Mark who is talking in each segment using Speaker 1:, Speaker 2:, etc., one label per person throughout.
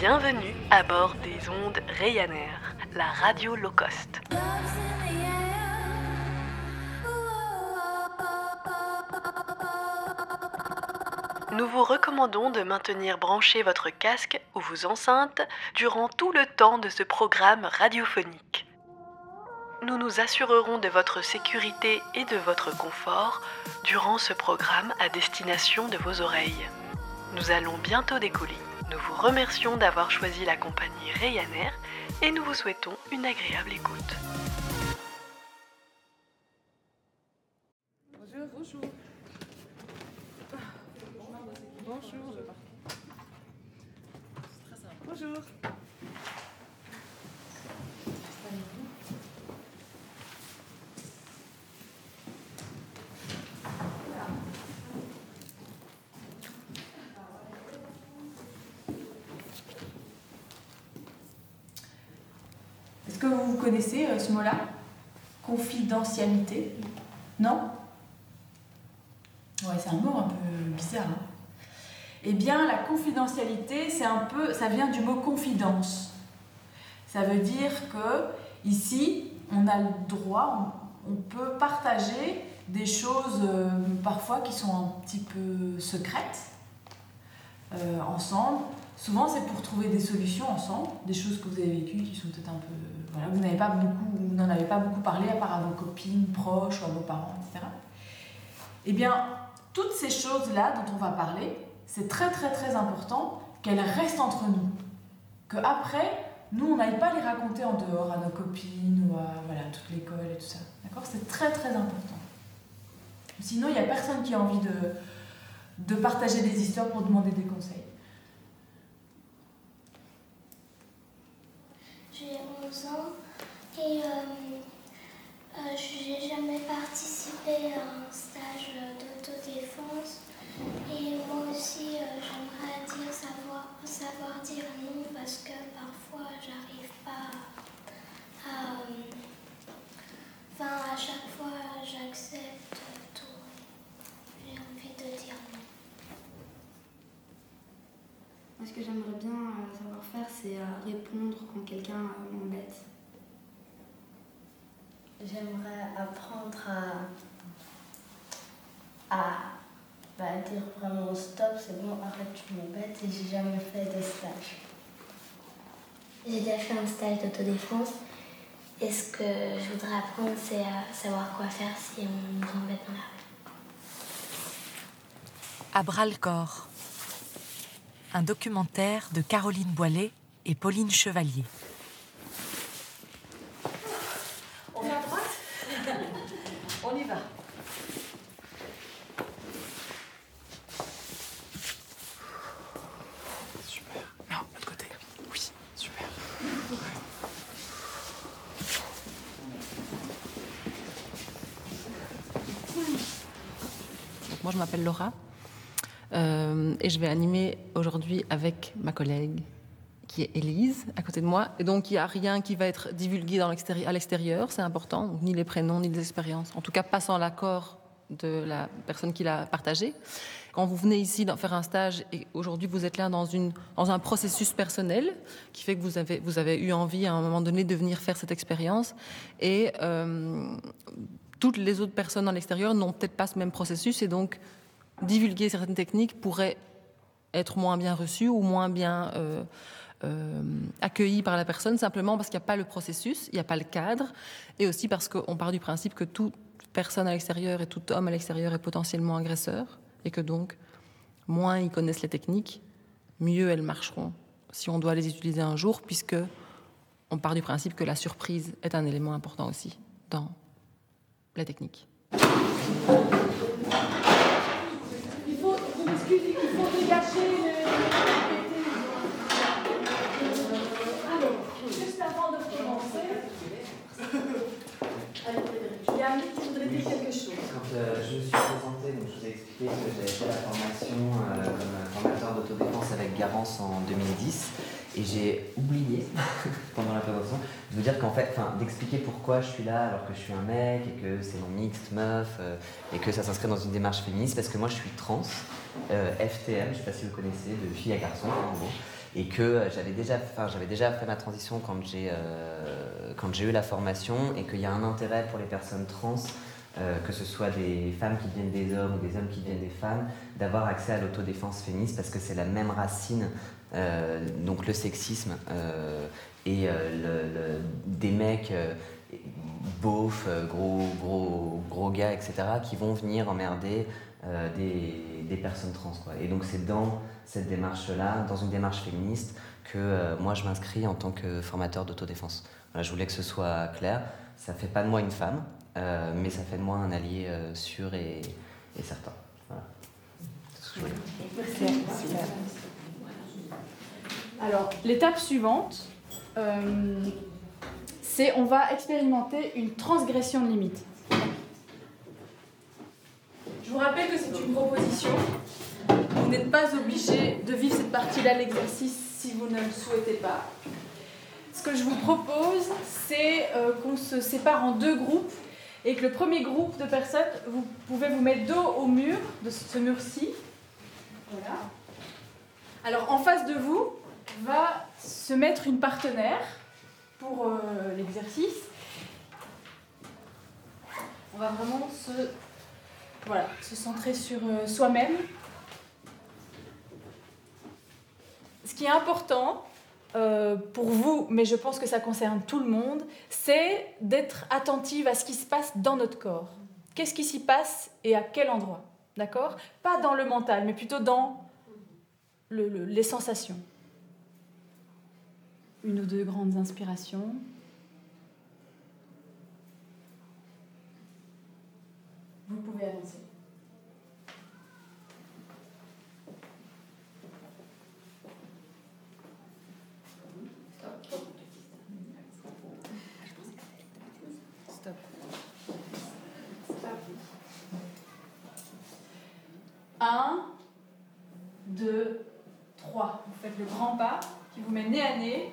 Speaker 1: Bienvenue à bord des ondes Ryanair, la radio low cost. Nous vous recommandons de maintenir branché votre casque ou vos enceintes durant tout le temps de ce programme radiophonique. Nous nous assurerons de votre sécurité et de votre confort durant ce programme à destination de vos oreilles. Nous allons bientôt décoller. Nous vous remercions d'avoir choisi la compagnie Ryanair et nous vous souhaitons une agréable écoute.
Speaker 2: Bonjour, bonjour. Bonjour. Bonjour.
Speaker 3: Est-ce que vous connaissez euh, ce mot-là? Confidentialité? Non? Ouais, c'est un mot un peu bizarre. hein. eh bien, la confidentialité, c'est un peu, ça vient du mot confidence. Ça veut dire que ici, on a le droit, on, peut partager des choses euh, parfois qui sont un petit peu secrètes euh, ensemble. Souvent, c'est pour trouver des solutions ensemble, des choses que vous avez vécues qui sont peut-être un peu. Vous n'avez pas beaucoup, n'en avez pas beaucoup parlé à part à vos copines, proches ou à vos parents, etc. Eh bien, toutes ces choses-là dont on va parler, c'est très très très important qu'elles restent entre nous. Que après, nous, on n'aille pas les raconter en dehors à nos copines ou à toute l'école et tout ça. D'accord? C'est très très important. Sinon, il n'y a personne qui a envie de partager des histoires pour demander des conseils.
Speaker 4: J'ai 11 ans et euh, euh, j'ai jamais participé à un stage d'autodéfense. Et moi aussi, euh, j'aimerais dire savoir, savoir dire non parce que parfois j'arrive pas à. euh, Enfin, à chaque fois, j'accepte tout. J'ai envie de dire non.
Speaker 5: Moi, ce que j'aimerais bien savoir faire, c'est répondre quand quelqu'un m'embête.
Speaker 6: J'aimerais apprendre à, à bah, dire vraiment stop, c'est bon, arrête, tu m'embêtes et j'ai jamais fait de stage.
Speaker 4: J'ai déjà fait un stage d'autodéfense. Et ce que je voudrais apprendre, c'est à savoir quoi faire si on nous embête dans la rue?
Speaker 1: À bras le corps. Un documentaire de Caroline Boilet et Pauline Chevalier.
Speaker 3: On est à droite On y va.
Speaker 2: Super. Non, de l'autre côté. Oui, super.
Speaker 7: Je m'appelle Laura euh, et je vais animer aujourd'hui avec ma collègue qui est Élise à côté de moi. Et donc, il n'y a rien qui va être divulgué à l'extérieur, c'est important, ni les prénoms, ni les expériences. En tout cas, pas sans l'accord de la personne qui l'a partagé. Quand vous venez ici faire un stage et aujourd'hui vous êtes là dans, un processus personnel qui fait que vous avez, vous avez eu envie à un moment donné de venir faire cette expérience et euh, toutes les autres personnes dans l'extérieur n'ont peut-être pas ce même processus et donc divulguer certaines techniques pourrait être moins bien reçu ou moins bien euh, euh, accueilli par la personne simplement parce qu'il n'y a pas le processus, il n'y a pas le cadre et aussi parce qu'on part du principe que toute personne à l'extérieur et tout homme à l'extérieur est potentiellement agresseur et que donc moins ils connaissent les techniques, mieux elles marcheront si on doit les utiliser un jour puisque on part du principe que la surprise est un élément important aussi dans la technique.
Speaker 3: Il faut, vous m'excusez, il faut dégager le. Alors, juste avant de commencer, il y a Annie qui voudrait dire quelque chose.
Speaker 8: Quand euh, je me suis présenté, donc je vous ai expliqué que j'avais fait la formation euh, comme formateur d'autodéfense avec Garance en 2010 et j'ai oublié pendant la présentation de vous dire qu'en fait, d'expliquer pourquoi je suis là alors que je suis un mec et que c'est mon mixte meuf euh, et que ça s'inscrit dans une démarche féministe parce que moi je suis trans, euh, FTM, je sais pas si vous connaissez, de fille à garçon en gros. Et que j'avais déjà, enfin, j'avais déjà fait ma transition quand j'ai, quand j'ai eu la formation et qu'il y a un intérêt pour les personnes trans que ce soit des femmes qui deviennent des hommes ou des hommes qui deviennent des femmes, d'avoir accès à l'autodéfense féministe parce que c'est la même racine, donc le sexisme et des mecs beaufs, euh, gros, gros, gros gars, etc., qui vont venir emmerder euh, des, des, personnes trans. Et donc c'est dans cette démarche-là, dans une démarche féministe, que euh, moi je m'inscris en tant que formateur d'autodéfense. Voilà, je voulais que ce soit clair. Ça fait pas de moi une femme, mais ça fait de moi un allié sûr et, et certain. Voilà.
Speaker 3: Alors, l'étape suivante, c'est on va expérimenter une transgression de limite. Je vous rappelle que c'est une proposition. Vous n'êtes pas obligé de vivre cette partie-là l'exercice si vous ne le souhaitez pas. Ce que je vous propose, c'est euh, qu'on se sépare en deux groupes et que le premier groupe de personnes, vous pouvez vous mettre dos au mur, de ce mur-ci. Voilà. Alors en face de vous va se mettre une partenaire pour euh, l'exercice. On va vraiment se, voilà, se centrer sur euh, soi-même. Ce qui est important euh, pour vous, mais je pense que ça concerne tout le monde, c'est d'être attentive à ce qui se passe dans notre corps. Qu'est-ce qui s'y passe et à quel endroit D'accord? Pas dans le mental, mais plutôt dans les sensations une ou deux grandes inspirations. Vous pouvez avancer. 1, 2, 3. Vous faites le grand pas qui vous met nez à nez.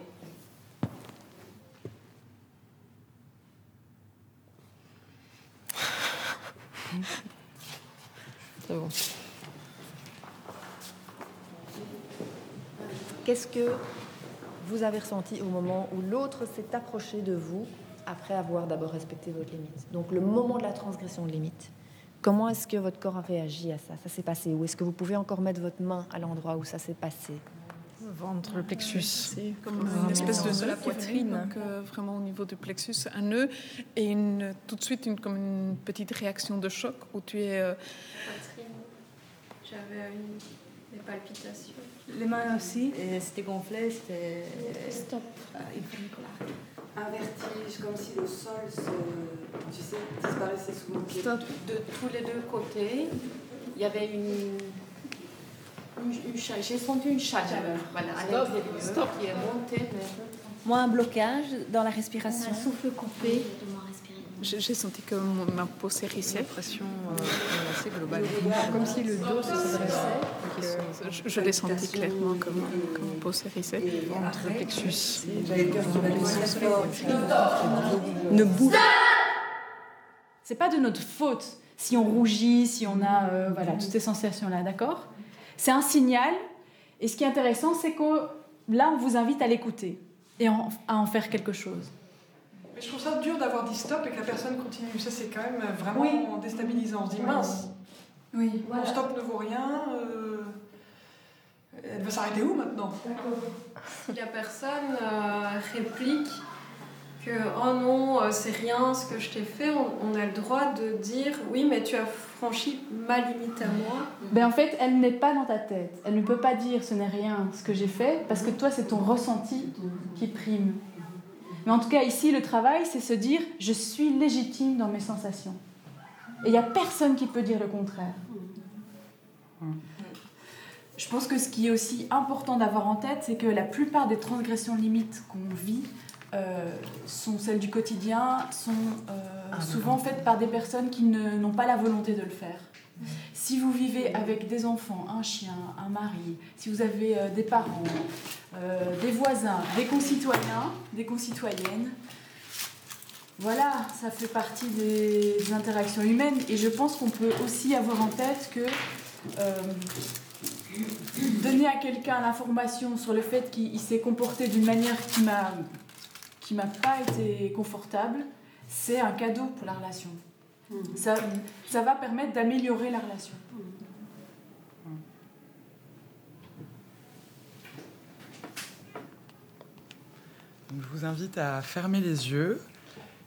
Speaker 3: C'est bon.
Speaker 9: Qu'est-ce que vous avez ressenti au moment où l'autre s'est approché de vous après avoir d'abord respecté votre limite? Donc le moment de la transgression de limite, Comment est-ce que votre corps a réagi à ça? Ça s'est passé Ou est-ce que vous pouvez encore mettre votre main à l'endroit où ça s'est passé?
Speaker 10: Ventre, le plexus. C'est comme une espèce de nœud la poitrine, donc euh, vraiment au niveau du plexus, un nœud et une, tout de suite une, comme une petite réaction de choc où tu es. Euh...
Speaker 11: J'avais des palpitations.
Speaker 3: Les mains aussi.
Speaker 6: Et c'était gonflé, c'était.
Speaker 11: Stop.
Speaker 12: Un vertige, comme si le sol se, tu sais, disparaissait sous mon pied.
Speaker 11: De tous les deux côtés, il y avait une j'ai senti une chaleur, voilà, à l'intérieur qui est montée.
Speaker 9: Moi, un blocage dans la respiration.
Speaker 11: Un souffle coupé.
Speaker 10: J'ai senti que ma peau s'hérissait.
Speaker 2: pression euh, assez globale.
Speaker 9: Comme si le dos se
Speaker 10: dressait. Je, je l'ai senti clairement comme, comme ma peau s'hérissait.
Speaker 2: Ventre, plexus.
Speaker 3: Ne bouge C'est pas de notre faute si on rougit, si on a euh, voilà, toutes ces sensations-là, d'accord? C'est un signal. Et ce qui est intéressant, c'est que là, on vous invite à l'écouter et à en faire quelque chose.
Speaker 13: Mais je trouve ça dur d'avoir dit stop et que la personne continue. Ça, c'est quand même vraiment déstabilisant. On se dit mince.
Speaker 3: Oui.
Speaker 13: Mon stop ne vaut rien. Euh, elle va s'arrêter où maintenant?
Speaker 11: Si la personne euh, réplique que oh non, euh, c'est rien ce que je t'ai fait, on, a le droit de dire oui, mais tu as franchi ma limite à moi.
Speaker 3: Ben en fait, elle n'est pas dans ta tête. Elle ne peut pas dire ce n'est rien ce que j'ai fait parce que toi, c'est ton ressenti qui prime. Mais en tout cas, ici, le travail, c'est se dire je suis légitime dans mes sensations. Et il n'y a personne qui peut dire le contraire. Je pense que ce qui est aussi important d'avoir en tête, c'est que la plupart des transgressions limites qu'on vit, euh, sont celles du quotidien, sont euh, ah, souvent faites par des personnes qui n'ont pas la volonté de le faire. Si vous vivez avec des enfants, un chien, un mari, si vous avez euh, des parents, des voisins, des concitoyens, des concitoyennes, voilà, ça fait partie des interactions humaines et je pense qu'on peut aussi avoir en tête que donner à quelqu'un l'information sur le fait qu'il s'est comporté d'une manière qui m'a qui m'a pas été confortable, c'est un cadeau pour la relation. Ça, va permettre d'améliorer la relation.
Speaker 14: Je vous invite à fermer les yeux.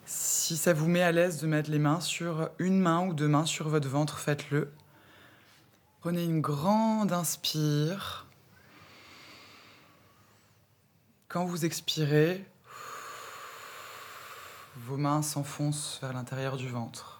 Speaker 14: Si ça vous met à l'aise de mettre les mains sur une main ou deux mains sur votre ventre, faites-le. Prenez une grande inspire. Quand vous expirez, vos mains s'enfoncent vers l'intérieur du ventre.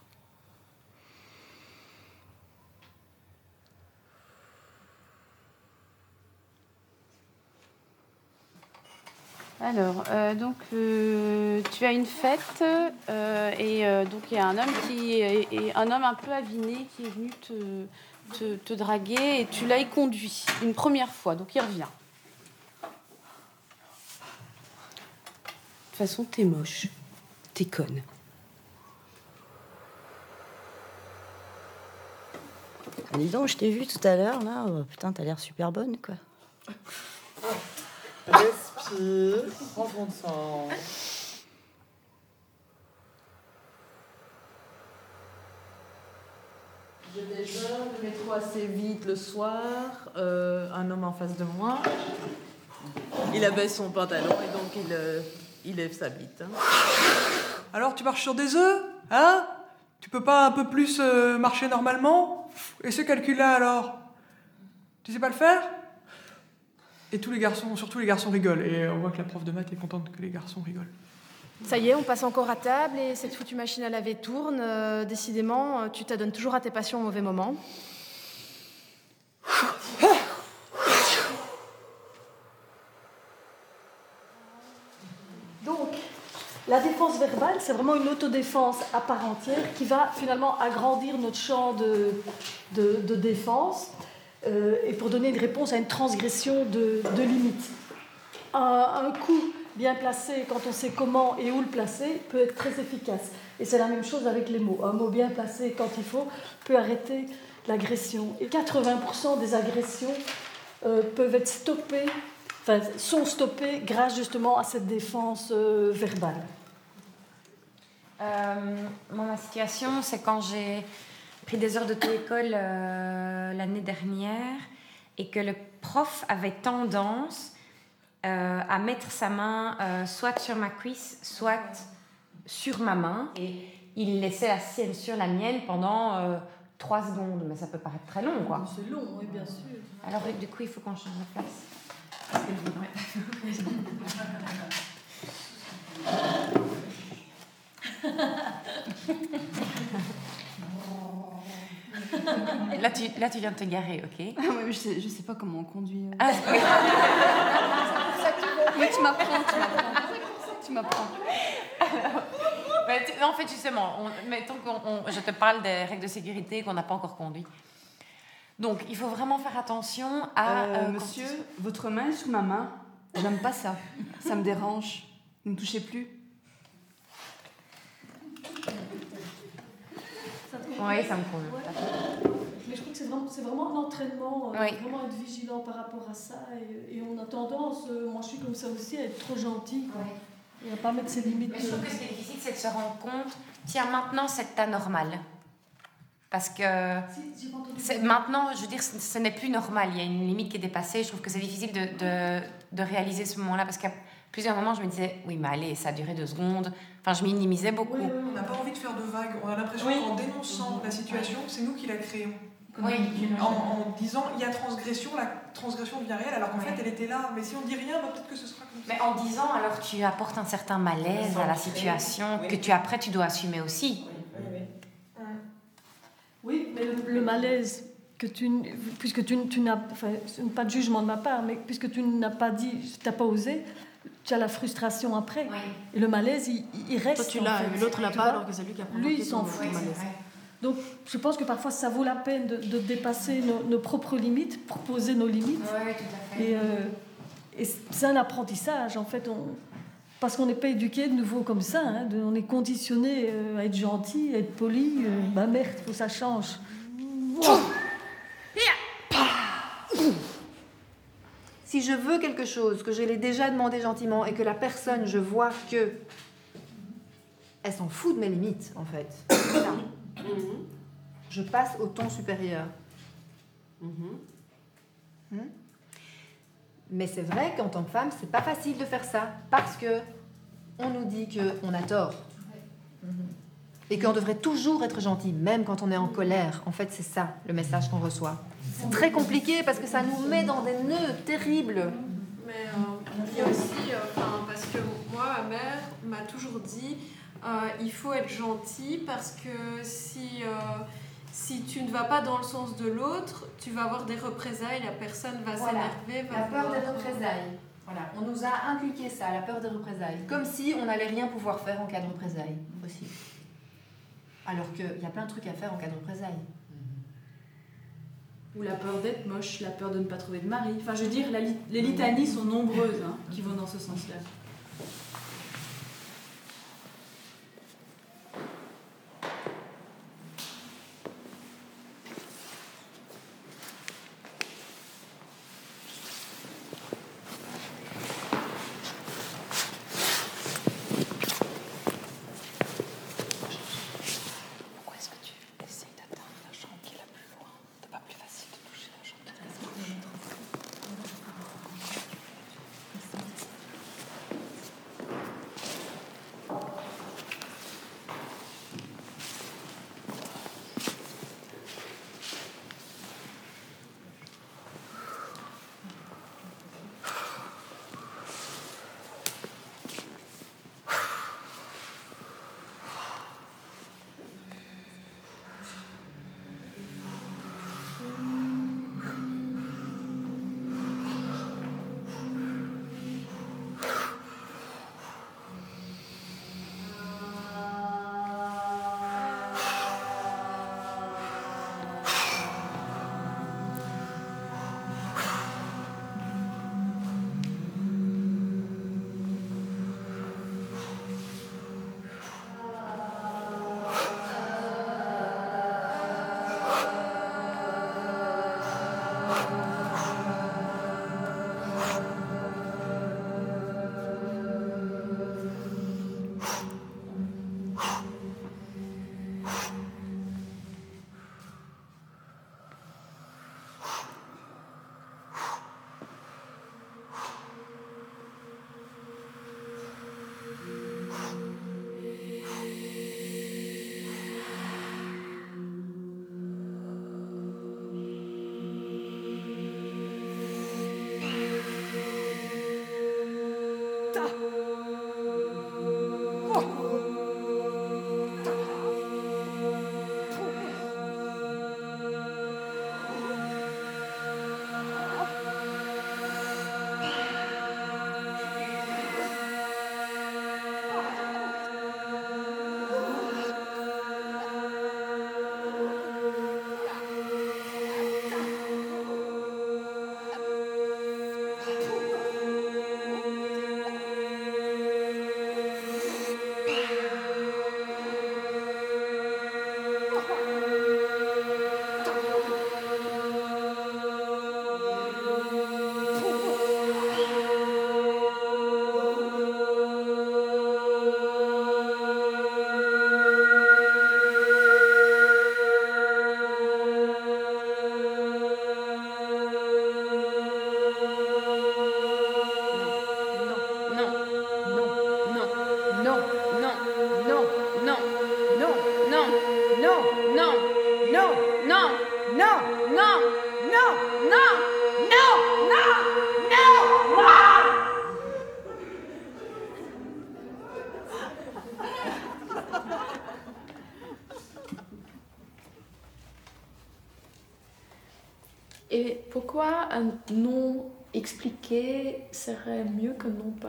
Speaker 15: Alors, euh, donc, euh, tu as une fête euh, et donc il y a un homme qui est, un homme un peu aviné qui est venu te, draguer et tu l'as conduit une première fois, donc il revient. De toute façon, t'es moche, t'es conne.
Speaker 16: Dis donc, je t'ai vu tout à l'heure, là. Oh, putain, t'as l'air super bonne, quoi.
Speaker 14: Respire, prends ton temps.
Speaker 2: Je déjeune, le métro assez vite le soir, euh, un homme en face de moi. Il abaisse son pantalon et donc il, euh, il lève sa bite. hein.
Speaker 13: Alors, tu marches sur des œufs Hein? Tu peux pas un peu plus euh, marcher normalement? Et ce calcul-là, alors? Tu sais pas le faire? Et tous les garçons, surtout les garçons rigolent. Et on voit que la prof de maths est contente que les garçons rigolent.
Speaker 17: Ça y est, on passe encore à table et cette foutue machine à laver tourne. Euh, décidément, euh, tu t'adonnes toujours à tes passions au mauvais moment.
Speaker 18: Donc, la défense verbale, c'est vraiment une autodéfense à part entière qui va finalement agrandir notre champ de, de, de défense euh, et pour donner une réponse à une transgression de, de limite. Un, coup bien placé, quand on sait comment et où le placer, peut être très efficace. Et c'est la même chose avec les mots. Un mot bien placé quand il faut peut arrêter l'agression. Et 80% des agressions euh, peuvent être stoppées, enfin, sont stoppées grâce justement à cette défense euh, verbale.
Speaker 19: Ma situation, c'est quand j'ai pris des heures d'auto-école euh, l'année dernière et que le prof avait tendance euh, à mettre sa main euh, soit sur ma cuisse, soit sur ma main. Et il laissait la sienne sur la mienne pendant trois secondes. Mais ça peut paraître très long, quoi.
Speaker 18: C'est long, oui, bien sûr.
Speaker 19: Alors, du coup, il faut qu'on change de place. Parce que je voudrais Là tu, là, tu viens de te garer, ok
Speaker 5: Ah ouais, mais je, sais, je sais pas comment on conduit. euh.
Speaker 19: Ah, oui.
Speaker 5: Oui, tu m'apprends, tu m'apprends. Tu m'apprends.
Speaker 19: Mais tu- en fait, justement, on- mettons qu'on, on- je te parle des règles de sécurité qu'on n'a pas encore conduites. Donc, il faut vraiment faire attention à.
Speaker 5: Euh,
Speaker 19: euh,
Speaker 5: monsieur,
Speaker 19: tu-
Speaker 5: votre main est sous ma main. J'aime pas ça. Ça me dérange. Ne me touchez plus.
Speaker 19: Oui, ça me convient.
Speaker 18: Ouais. Mais je crois que c'est vraiment, c'est vraiment un entraînement, euh,
Speaker 19: Oui.
Speaker 18: vraiment être vigilant par rapport à ça. Et, et on a tendance, euh, moi je suis comme ça aussi, à être trop gentil. Quoi. Et à pas mettre ses limites.
Speaker 19: Mais je trouve que ce qui est difficile, c'est de se rendre compte, tiens, maintenant, c'est ta normale. Parce que c'est- maintenant, je veux dire, ce, ce n'est plus normal. Il y a une limite qui est dépassée. Je trouve que c'est difficile de, de, de réaliser ce moment-là. Parce qu'à plusieurs moments, je me disais, oui, mais allez, ça a duré deux secondes. Enfin, je minimisais beaucoup.
Speaker 13: On n'a pas envie de faire de vagues. On a l'impression qu'en dénonçant la situation, c'est nous qui la créons.
Speaker 19: Oui.
Speaker 13: En, en disant il y a transgression, la transgression devient réelle, alors qu'en fait elle était là. Mais si on dit rien, bah, peut-être que ce sera comme ça.
Speaker 19: Mais en disant, alors tu apportes un certain malaise à la situation que tu après tu dois assumer aussi.
Speaker 18: Oui, mais le, le malaise, que tu, puisque tu, tu n'as, enfin, pas de jugement de ma part, mais puisque tu n'as pas dit, tu n'as pas osé, tu as la frustration après. Et le malaise, il, il reste.
Speaker 2: Toi, tu l'as, l'autre l'a pas, alors que c'est lui qui a
Speaker 18: Lui, il s'en fout. Donc, je pense que parfois, ça vaut la peine de, de dépasser nos, nos propres limites, pour poser nos limites.
Speaker 19: Oui, tout à fait.
Speaker 18: Et, euh, et c'est un apprentissage, en fait. On, parce qu'on n'est pas éduqué de nouveau comme ça. hein, de- on est conditionné euh, à être gentil, à être poli. euh, bah merde, faut que ça change.
Speaker 9: Si je veux quelque chose, que je l'ai déjà demandé gentiment et que la personne, je vois que elle s'en fout de mes limites, en fait. Ça. Je passe au ton supérieur. Hmm? Mais c'est vrai qu'en tant que femme, c'est pas facile de faire ça parce que on nous dit qu'on a tort et qu'on devrait toujours être gentil, même quand on est en colère. En fait, c'est ça le message qu'on reçoit. C'est très compliqué parce que ça nous met dans des nœuds terribles.
Speaker 11: Mais euh, il y a aussi, euh, enfin, parce que moi, ma mère m'a toujours dit, euh, il faut être gentil parce que si, euh, si tu ne vas pas dans le sens de l'autre, tu vas avoir des représailles, la personne va
Speaker 9: Voilà.
Speaker 11: s'énerver.
Speaker 9: La peur des représailles. Voilà, on nous a inculqué ça, la peur des représailles. Comme si on n'allait rien pouvoir faire en cas de représailles aussi. Alors qu'il y a plein de trucs à faire en cas de représailles.
Speaker 3: Ou la peur d'être moche, la peur de ne pas trouver de mari. Enfin, je veux dire, les litanies sont nombreuses hein, qui vont dans ce sens-là.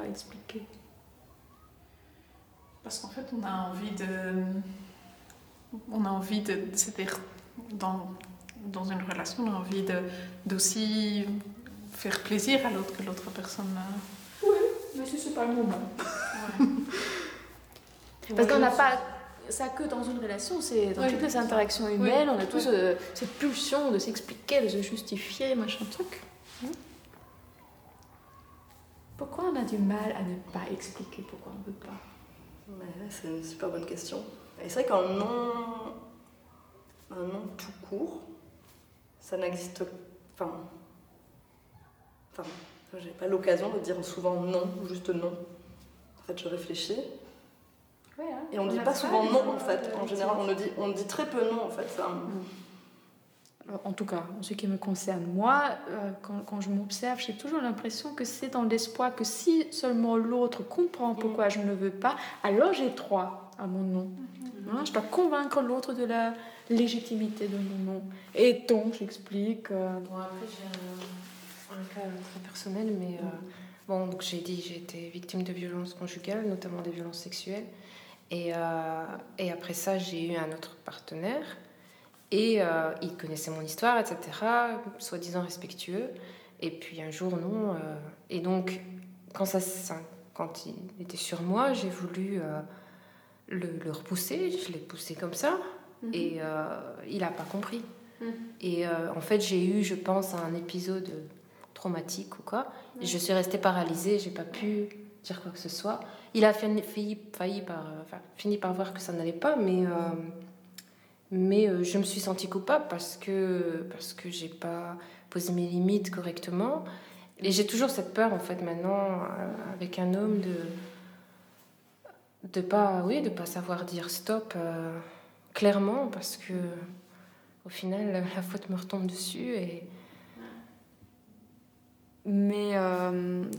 Speaker 17: Expliqué
Speaker 10: Parce qu'en fait, on a envie de. On a envie de. C'est-à-dire, dans, dans une relation, on a envie de, d'aussi faire plaisir à l'autre que l'autre personne. euh,
Speaker 17: Oui, mais si c'est pas le moment.
Speaker 10: Ouais.
Speaker 17: Parce qu'on n'a pas ça que dans une relation, c'est dans
Speaker 10: Oui,
Speaker 17: toutes les interactions humaines,
Speaker 10: Oui,
Speaker 17: on a tous
Speaker 10: oui.
Speaker 17: euh, cette pulsion de s'expliquer, de se justifier, machin truc. Pourquoi on a du mal à ne pas expliquer pourquoi on ne veut pas?
Speaker 20: C'est une super bonne question. Et c'est vrai qu'un nom, un nom tout court, ça n'existe Enfin, enfin j'ai pas l'occasion de dire souvent non, ou juste non. En fait, je réfléchis.
Speaker 17: Ouais, hein.
Speaker 20: Et on ne dit pas souvent non, en fait.
Speaker 17: de-
Speaker 20: En général, on, le dit, on dit très peu non, en fait. Ça,
Speaker 17: En tout cas, en ce qui me concerne, moi, euh, quand, quand je m'observe, j'ai toujours l'impression que c'est dans l'espoir que si seulement l'autre comprend pourquoi je ne veux pas, alors j'ai droit à mon nom. Hein, je dois convaincre l'autre de la légitimité de mon nom. Et donc, j'explique. euh,
Speaker 21: Bon, après, j'ai un, un cas très personnel, mais euh, bon, donc j'ai dit j'ai été victime de violences conjugales, notamment des violences sexuelles. Et, euh, et après ça, j'ai eu un autre partenaire. Et euh, il connaissait mon histoire, etc., soi-disant respectueux. Et puis un jour, non. euh, et donc, quand, ça, quand il était sur moi, j'ai voulu euh, le, le repousser. Je l'ai poussé comme ça. Et euh, il n'a pas compris. Et euh, en fait, j'ai eu, je pense, un épisode traumatique ou quoi. Et je suis restée paralysée, j'ai pas pu dire quoi que ce soit. Il a fini, failli, failli par, enfin, fini par voir que ça n'allait pas, mais, mais euh, je me suis sentie coupable parce que, parce que j'ai pas posé mes limites correctement. Et j'ai toujours cette peur, en fait, maintenant, euh, avec un homme, de de pas, oui, de pas savoir dire stop euh, clairement parce que au final, la faute me retombe dessus et
Speaker 17: Mais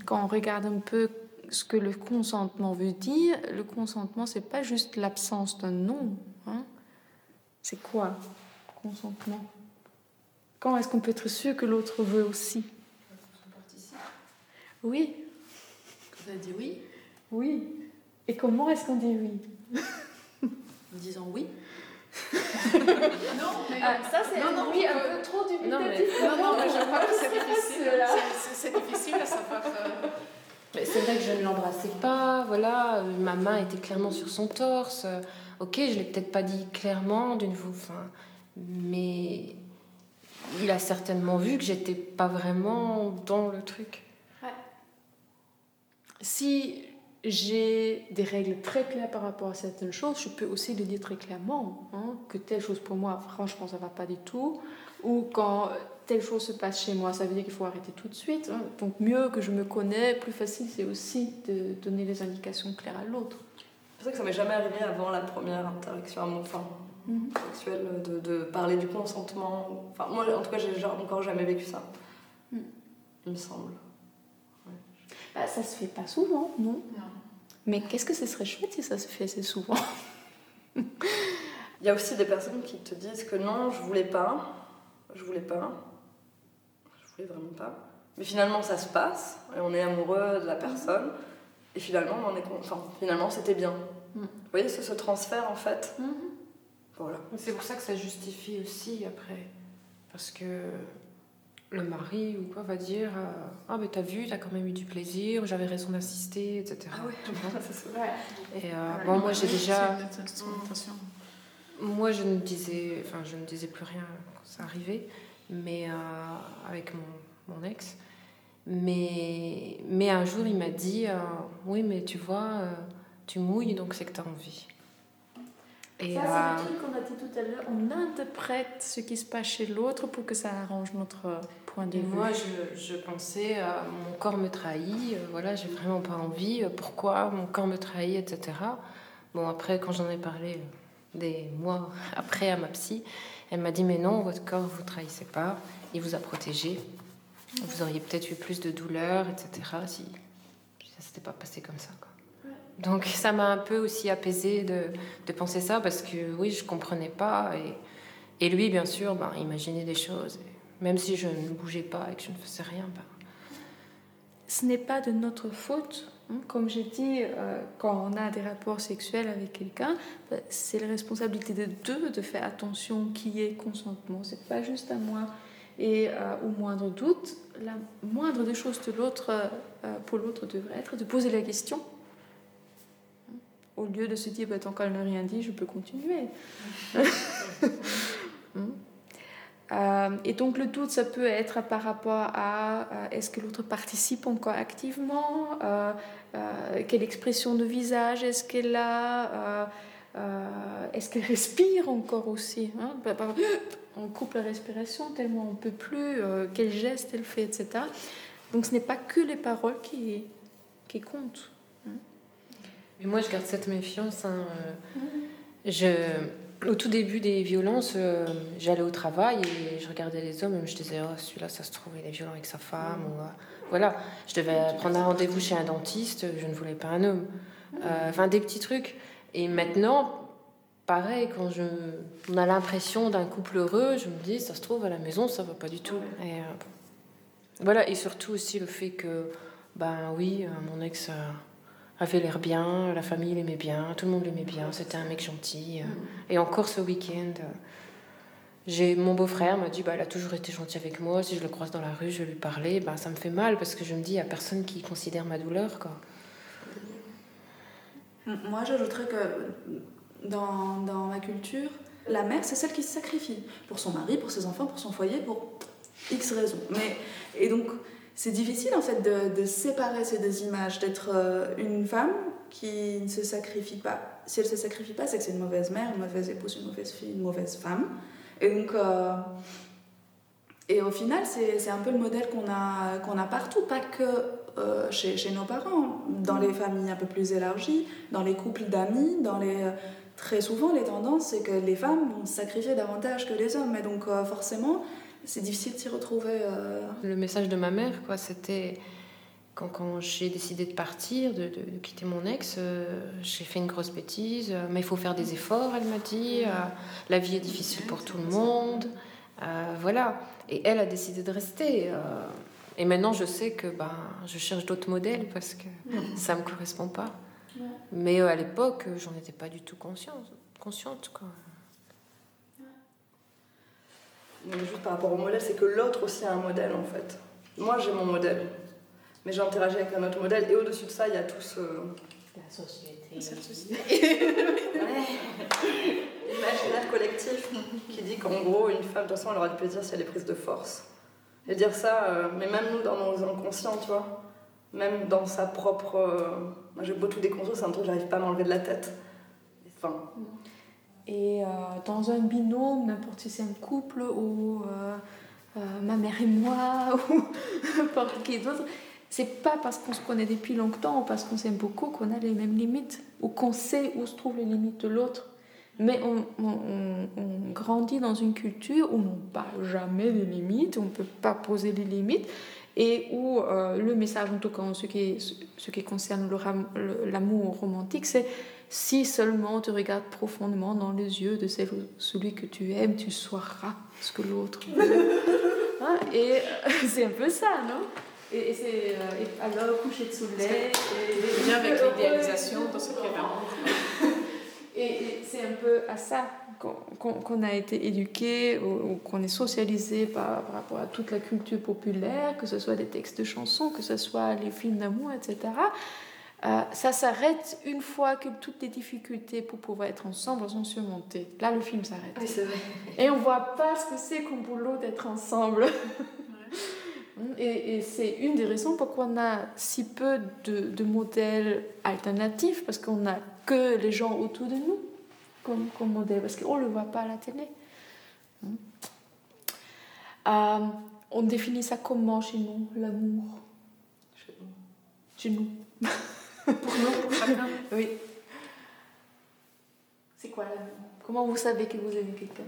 Speaker 17: quand on regarde un peu ce que le consentement veut dire, le consentement, c'est pas juste l'absence d'un non. C'est quoi, consentement? Quand est-ce qu'on peut être sûr que l'autre veut aussi? Oui.
Speaker 10: Vous avez dit oui
Speaker 17: Oui. Et comment est-ce qu'on dit oui?
Speaker 10: En disant oui
Speaker 17: Non,
Speaker 10: mais-
Speaker 17: Ah, ça, c'est
Speaker 10: Non,
Speaker 17: un
Speaker 10: non,
Speaker 17: oui un
Speaker 10: euh,
Speaker 17: peu trop
Speaker 10: non,
Speaker 17: dubitatif.
Speaker 10: mais- non, non, mais je crois que c'est difficile. C'est- difficile à savoir. euh,
Speaker 21: Mais c'est vrai que je ne l'embrassais pas, voilà, euh, ma main était clairement sur son torse. Ok, je l'ai peut-être pas dit clairement d'une vous, enfin, mais il a certainement vu que j'étais pas vraiment dans le truc.
Speaker 17: Si j'ai des règles très claires par rapport à certaines choses, je peux aussi le dire très clairement. hein, que telle chose pour moi, franchement, ça va pas du tout. Ou quand telle chose se passe chez moi, ça veut dire qu'il faut arrêter tout de suite. hein. Donc mieux que je me connais, plus facile c'est aussi de donner les indications claires à l'autre.
Speaker 20: C'est vrai que ça m'est jamais arrivé avant la première interaction enfin,
Speaker 17: Mhm.
Speaker 20: sexuelle de, de parler du consentement. Enfin, moi, en tout cas, j'ai genre encore jamais vécu ça.
Speaker 17: Mhm.
Speaker 20: Il me semble.
Speaker 17: Bah, ça se fait pas souvent, non Mais qu'est-ce que ce serait chouette si ça se fait assez souvent?
Speaker 20: Il y a aussi des personnes qui te disent que non, je voulais pas, je voulais pas, je voulais vraiment pas. Mais finalement, ça se passe et on est amoureux de la personne et finalement, on en est con- enfin, finalement, c'était bien.
Speaker 17: Mm.
Speaker 20: Vous voyez, c'est ce transfert en fait. Voilà.
Speaker 21: C'est pour ça que ça justifie aussi après. Parce que le mari ou quoi va dire euh, Ah, mais t'as vu, t'as quand même eu du plaisir, j'avais raison d'insister, etc.
Speaker 20: Ah ouais,
Speaker 17: vrai.
Speaker 21: Et euh,
Speaker 22: Ouais,
Speaker 21: bon, moi j'ai déjà.
Speaker 22: instrumentation.
Speaker 21: Moi je ne disais, enfin, je ne disais plus rien quand ça arrivait, mais euh, avec mon, mon ex. Mais, mais un jour il m'a dit euh, Oui, mais tu vois, euh, tu mouilles donc c'est que t'as envie. Et,
Speaker 17: ça,
Speaker 21: euh,
Speaker 17: c'est le truc qu'on a dit tout à l'heure. On interprète ce qui se passe chez l'autre pour que ça arrange notre point de
Speaker 21: Et
Speaker 17: vue.
Speaker 21: moi, je, je pensais, euh, mon corps me trahit, voilà, j'ai vraiment pas envie, pourquoi mon corps me trahit, etc. Bon, après, quand j'en ai parlé des mois après à ma psy, elle m'a dit, mais non, votre corps vous trahissez pas, il vous a protégé. Vous auriez peut-être eu plus de douleur, etc. si, ça s'était pas passé comme ça. Quoi. Donc ça m'a un peu aussi apaisé de, de penser ça parce que oui, je comprenais pas. Et, et lui, bien sûr, ben, imaginait des choses. Et même si je ne bougeais pas et que je ne faisais rien, ben,
Speaker 17: Ce n'est pas de notre faute. hein. Comme j'ai dit, euh, quand on a des rapports sexuels avec quelqu'un, ben, c'est la responsabilité de deux de faire attention qui est consentement. C'est pas juste à moi. Et euh, au moindre doute, la moindre des choses de l'autre, euh, pour l'autre devrait être de poser la question. Au lieu de se dire, bah, tant qu'elle n'a rien dit, je peux continuer. Euh, et donc le doute, ça peut être par rapport à euh, est-ce que l'autre participe encore activement, euh, quelle expression de visage est-ce qu'elle a, est-ce qu'elle respire encore aussi. Hein? On coupe la respiration tellement on ne peut plus, quel geste elle fait, etc. Donc ce n'est pas que les paroles qui, qui comptent. Hein.
Speaker 21: Mais moi, je garde cette méfiance. Hein, je au tout début des violences, euh, j'allais au travail et je regardais les hommes et je disais, oh, celui-là, ça se trouve, il est violent avec sa femme. Ou, euh, voilà, je devais prendre un rendez-vous chez un dentiste, je ne voulais pas un homme. Euh, enfin, des petits trucs. Et maintenant, pareil, quand je, on a l'impression d'un couple heureux, je me dis, ça se trouve, à la maison, ça va pas du tout. Et, voilà, et surtout aussi le fait que, ben oui, mon ex avait l'air bien, la famille l'aimait bien, tout le monde l'aimait bien, c'était un mec gentil. Euh. Et encore ce week-end, euh, j'ai mon beau-frère m'a dit bah, il a toujours été gentil avec moi, si je le croise dans la rue, je vais lui parler. Bah, ça me fait mal parce que je me dis il n'y a personne qui considère ma douleur. Quoi.
Speaker 12: Moi, j'ajouterais que dans, dans ma culture, la mère, c'est celle qui se sacrifie pour son mari, pour ses enfants, pour son foyer, pour X raisons. Mais, et donc, c'est difficile en fait de, séparer ces deux images, d'être euh, une femme qui ne se sacrifie pas. Si elle ne se sacrifie pas, c'est que c'est une mauvaise mère, une mauvaise épouse, une mauvaise fille, une mauvaise femme. Et donc, euh, et au final, c'est un peu le modèle qu'on a, qu'on a partout, pas que euh, chez, nos parents, dans les familles un peu plus élargies, dans les couples d'amis, dans les très souvent les tendances, c'est que les femmes vont se sacrifier davantage que les hommes. Et donc forcément, c'est difficile de s'y retrouver. Euh.
Speaker 21: Le message de ma mère, quoi, c'était quand, quand j'ai décidé de partir, de, quitter mon ex, euh, j'ai fait une grosse bêtise, euh, mais il faut faire des efforts, elle m'a dit. la vie est difficile pour tout le monde. voilà. Et elle a décidé de rester. Et maintenant, je sais que ben, je cherche d'autres modèles parce que ça ne me correspond pas. Mais à l'époque, j'en étais pas du tout consciente. consciente quoi
Speaker 20: juste par rapport au modèle, c'est que l'autre aussi a un modèle en fait. Moi j'ai mon modèle, mais j'interagis avec un autre modèle et au-dessus de ça, il y a tout ce.
Speaker 6: La société.
Speaker 20: L'imaginaire collectif qui dit qu'en gros, une femme, de toute façon, elle aura du plaisir si elle est prise de force. Et dire ça, euh, mais même nous dans nos inconscients, tu vois, même dans sa propre. Euh, moi j'ai beau tout déconstruire, c'est un truc que j'arrive pas à m'enlever de la tête. Enfin.
Speaker 17: Et euh, dans un binôme, n'importe si c'est un couple ou ma mère et moi ou n'importe qui d'autre, c'est pas parce qu'on se connaît depuis longtemps ou parce qu'on s'aime beaucoup qu'on a les mêmes limites ou qu'on sait où se trouvent les limites de l'autre. Mais on, on, grandit dans une culture où on ne parle jamais des limites, on ne peut pas poser les limites et où le message, en tout cas en ce qui, ce qui concerne l'amour romantique, c'est si seulement tu regardes profondément dans les yeux de celui que tu aimes, tu sauras ce que l'autre veut. Hein, et euh, c'est un peu ça, non? Et, c'est euh, alors coucher de soleil.
Speaker 10: Et, bien avec l'idéalisation dans ce
Speaker 17: Et, c'est un peu à ça qu'on a été éduqué ou, qu'on est socialisé par, par, rapport à toute la culture populaire, que ce soit des textes de chansons, que ce soit les films d'amour, etc. Euh, ça s'arrête une fois que toutes les difficultés pour pouvoir être ensemble sont surmontées. Là, le film s'arrête. Et on voit pas ce que c'est qu'un boulot d'être ensemble. Et, c'est une des raisons pourquoi on a si peu de, de modèles alternatifs, parce qu'on n'a que les gens autour de nous comme, comme modèle, parce qu'on ne le voit pas à la télé. Euh, on définit ça comment chez nous, l'amour? Chez nous. Chez nous.
Speaker 10: Pour nous, pour chacun
Speaker 17: Oui. C'est quoi l'amour? Comment vous savez que vous aimez quelqu'un?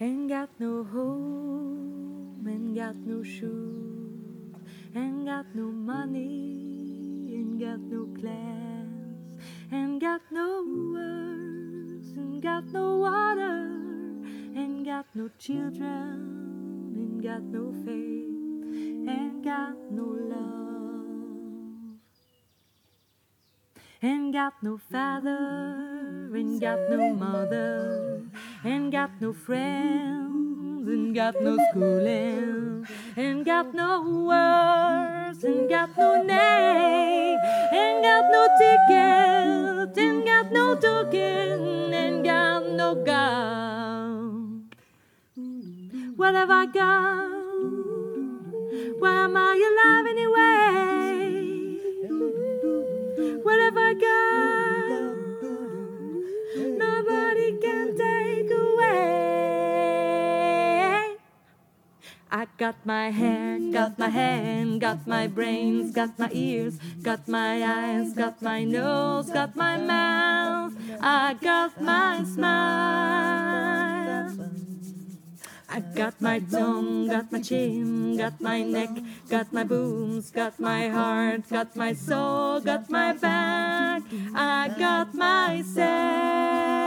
Speaker 23: Ain't got no home, ain't got no shoes, ain't got no money, ain't got no class, ain't got no words, ain't got no water, ain't got no children. ain't got no faith, ain't got no love, ain't got no father, ain't got no mother, ain't got no friend,
Speaker 24: ain't got no schooling, and got no words, and got no name, and got no ticket, and got no token, and got no God. What have I got? Why am I alive anyway? What have I got? Got my hair, got my hand, got my brains, got my ears, got my eyes, got my nose, got my mouth. I got my smile. I got my tongue, got my chin, got my neck, got my boobs, got my heart, got my soul, got my back. I got myself.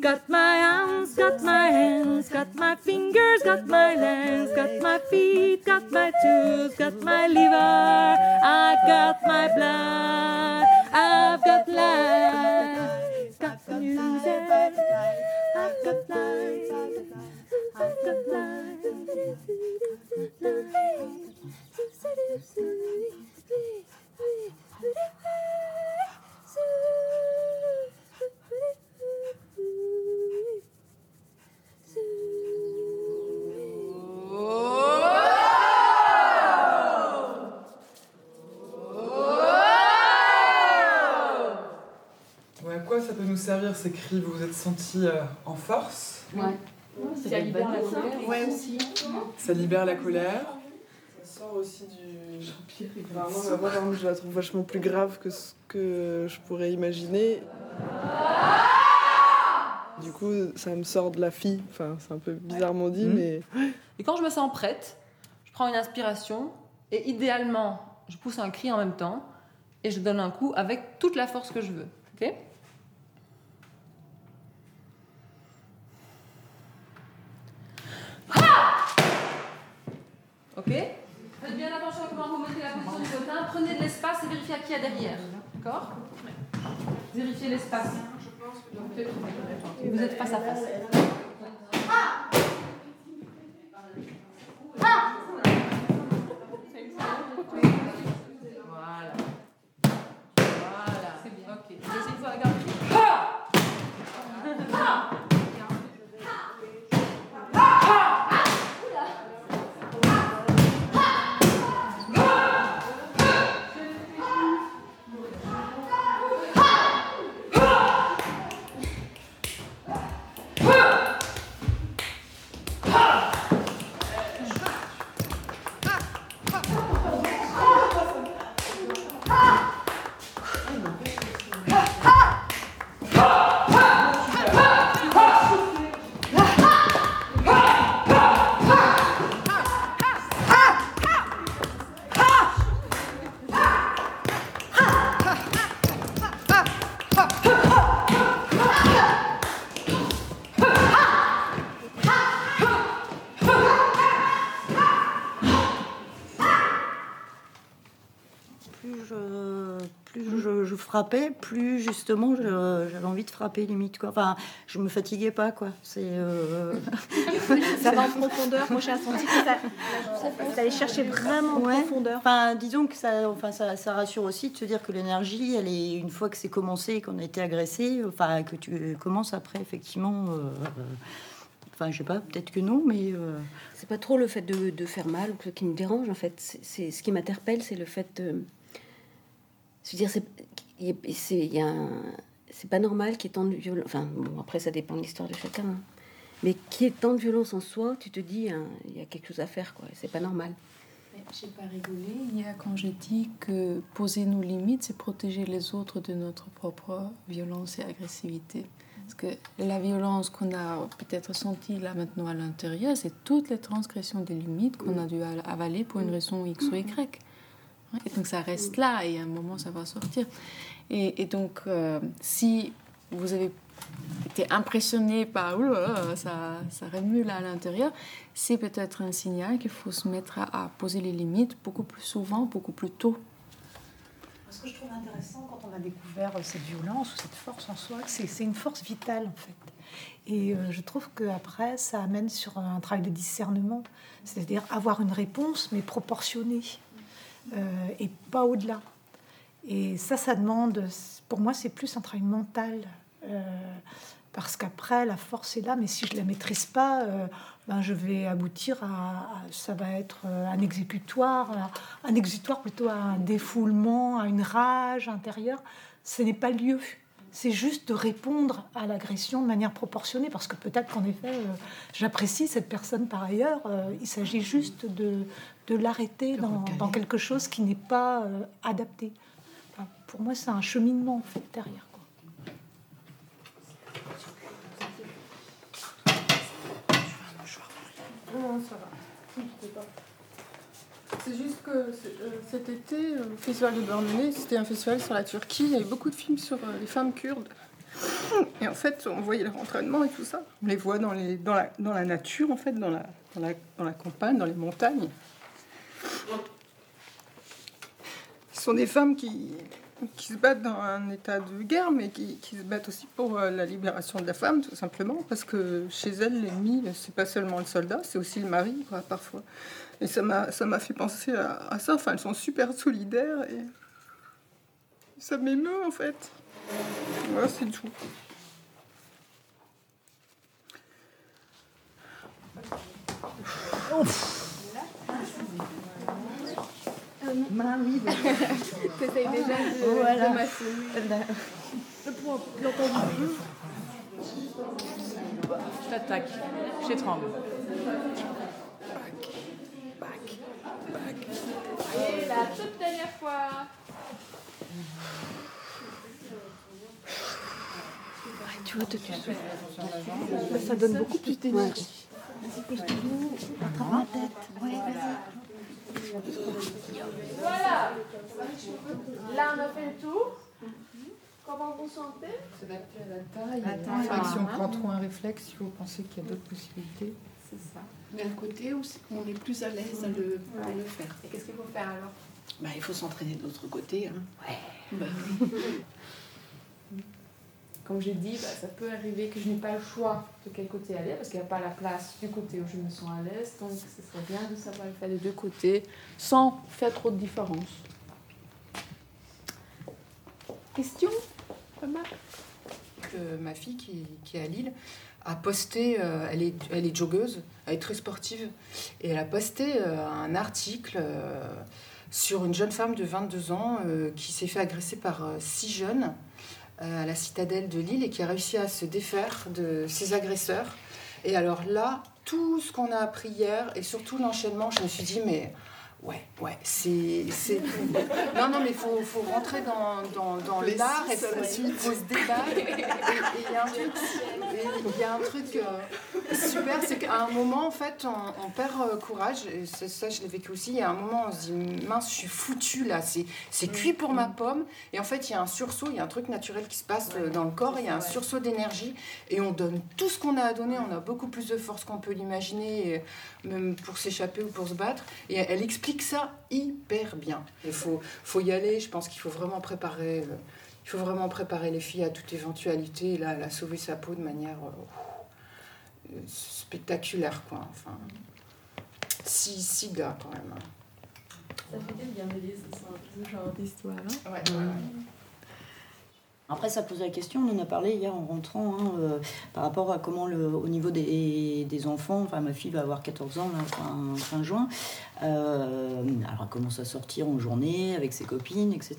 Speaker 24: Got my arms, got my hands, got my fingers, got my legs, got my feet, got my toes, got my liver. I got my blood, I've got life, got music, I've got life, I've got
Speaker 14: Ouais, peut nous servir ces cris Vous vous êtes sentis euh, en force
Speaker 25: Ouais.
Speaker 14: Ça libère la colère.
Speaker 25: Ouais, aussi.
Speaker 14: Ça libère la colère.
Speaker 26: Ça sort aussi du. Enfin, moi, je la trouve vachement plus grave que ce que je pourrais imaginer. Du coup, ça me sort de la fille. Enfin, c'est un peu bizarrement dit, mais.
Speaker 2: Et quand je me sens prête, je prends une inspiration et idéalement, je pousse un cri en même temps et je donne un coup avec toute la force que je veux. Ok? Ok Faites bien attention à comment vous mettez la position du potin. Prenez de l'espace et vérifiez à qui il y a derrière. D'accord Vérifiez l'espace. Vous êtes face à face. Voilà.
Speaker 16: Frappais, plus justement j'avais envie de frapper limite quoi. Enfin, je me fatiguais pas quoi. C'est euh,
Speaker 27: Ça va en profondeur. Moi, j'ai senti que ça, ça allait chercher vraiment en
Speaker 16: Ouais.
Speaker 27: profondeur.
Speaker 16: Enfin, disons que ça, enfin, ça, ça rassure aussi de se dire que l'énergie, elle est une fois que c'est commencé, qu'on a été agressé, enfin que tu commences après effectivement. euh, Enfin, je sais pas, peut-être que non, mais. euh,
Speaker 28: C'est pas trop le fait de, de faire mal ou que- qui me dérange en fait. C'est- C'est ce qui m'interpelle, c'est le fait de. Je veux dire, c'est pas normal qu'il y ait tant de violence. Enfin, bon, après ça dépend de l'histoire de chacun. hein. Mais qu'il y ait tant de violence en soi, tu te dis, hein, il y a quelque chose à faire, quoi. C'est pas normal.
Speaker 17: J'ai pas rigolé hier quand j'ai dit que poser nos limites, c'est protéger les autres de notre propre violence et agressivité. Parce que la violence qu'on a peut-être sentie là maintenant à l'intérieur, c'est toutes les transgressions des limites qu'on a dû al- avaler pour une raison X ou Y. Et donc ça reste là et à un moment ça va sortir. Et, donc euh, si vous avez été impressionné par là ça, ça remue là à l'intérieur, c'est peut-être un signal qu'il faut se mettre à, poser les limites beaucoup plus souvent, beaucoup plus tôt.
Speaker 27: Ce que je trouve intéressant quand on a découvert euh, cette violence ou cette force en soi, c'est une force vitale en fait. Et euh, je trouve qu'après, ça amène sur un travail de discernement, c'est-à-dire avoir une réponse, mais proportionnée, et pas au-delà. Et ça, ça demande, pour moi, c'est plus un travail mental. euh, parce qu'après, la force est là, mais si je la maîtrise pas, euh, ben, je vais aboutir à, ça va être euh, un exécutoire, un exécutoire plutôt à un défoulement, à une rage intérieure. Ce n'est pas lieu. C'est juste de répondre à l'agression de manière proportionnée, parce que peut-être qu'en effet, euh, j'apprécie cette personne par ailleurs. euh, il s'agit juste de, de l'arrêter dans, dans quelque chose qui n'est pas euh, adapté. Enfin, pour moi, c'est un cheminement en fait derrière. quoi.
Speaker 26: Non, ça va. C'est juste que euh, cet été, euh, le festival de Burnley, c'était un festival sur la Turquie. Il y avait beaucoup de films sur euh, les femmes kurdes. Et en fait, on voyait leur entraînement et tout ça. On les voit dans, les, dans, la, dans la nature, en fait, dans la, dans, la, dans la campagne, dans les montagnes. Ce sont des femmes qui, qui se battent dans un état de guerre, mais qui, qui se battent aussi pour euh, la libération de la femme, tout simplement, parce que chez elles, l'ennemi, c'est pas seulement le soldat, c'est aussi le mari, parfois. Et ça m'a fait penser à, à ça. Enfin, elles sont super solidaires et ça m'émeut, en fait. Voilà, c'est tout.
Speaker 29: Bah oui,
Speaker 26: T'essayes déjà de,
Speaker 29: Voilà.
Speaker 26: de.
Speaker 2: Je t'attaque. Je t'étrangle.
Speaker 26: Et la toute dernière fois.
Speaker 29: Tu vois, te ça donne beaucoup plus d'énergie. Vas-y, pose tout attrape ma tête. Ouais, vas-y.
Speaker 26: Voilà. Là, on a fait le tour. Comment vous sentez?
Speaker 30: S'adapter à la taille. C'est vrai que si on
Speaker 26: voilà.
Speaker 30: prend trop un réflexe, il faut penser qu'il y a d'autres possibilités.
Speaker 26: C'est ça.
Speaker 31: Mais un côté où on est plus à l'aise à le, à le faire.
Speaker 26: Et qu'est-ce qu'il faut faire alors?
Speaker 31: Bah, il faut s'entraîner de l'autre côté. Hein. Ouais. Bah,
Speaker 26: Comme j'ai dit, bah, ça peut arriver que je n'ai pas le choix de quel côté aller parce qu'il n'y a pas la place du côté où je me sens à l'aise. Donc, ce serait bien de savoir le faire des deux côtés sans faire trop de différence. Question
Speaker 32: ma fille qui, est à Lille a posté, euh, elle, est, elle est joggeuse, elle est très sportive, et elle a posté euh, un article euh, sur une jeune femme de 22 ans qui s'est fait agresser par six jeunes à la citadelle de Lille et qui a réussi à se défaire de ses agresseurs. Et alors là, tout ce qu'on a appris hier et surtout l'enchaînement, je me suis dit, mais ouais, ouais, c'est. c'est- Non, non, mais il faut, faut rentrer dans, dans, dans
Speaker 31: Les
Speaker 32: l'art et
Speaker 31: ça vite.
Speaker 32: faut se débattre. Et il y a un truc, et il y a un truc euh, super, c'est qu'à un moment, en fait, on, on perd euh, courage. Et ça, je l'ai vécu aussi. Il y a un moment, on se dit, mince, je suis foutue là, c'est c'est cuit pour ma pomme. Et en fait, il y a un sursaut, il y a un truc naturel qui se passe dans le corps, il y a un sursaut d'énergie. Et on donne tout ce qu'on a à donner, on a beaucoup plus de force qu'on peut l'imaginer, même pour s'échapper ou pour se battre. Et elle explique ça hyper bien. Il faut, faut y aller, je pense qu'il faut vraiment préparer. euh, il faut vraiment préparer les filles à toute éventualité. Et là, elle a sauvé sa peau de manière euh, spectaculaire, quoi. Enfin, six, six gars, quand même. hein.
Speaker 26: Ça fait du bien de lire ce, genre d'histoire. Hein
Speaker 32: Ouais,
Speaker 16: Après, ça pose la question, on en a parlé hier en rentrant, hein, euh, par rapport à comment, le, au niveau des, des enfants, enfin ma fille va avoir 14 ans fin, juin, euh, alors elle commence à sortir en journée avec ses copines, etc.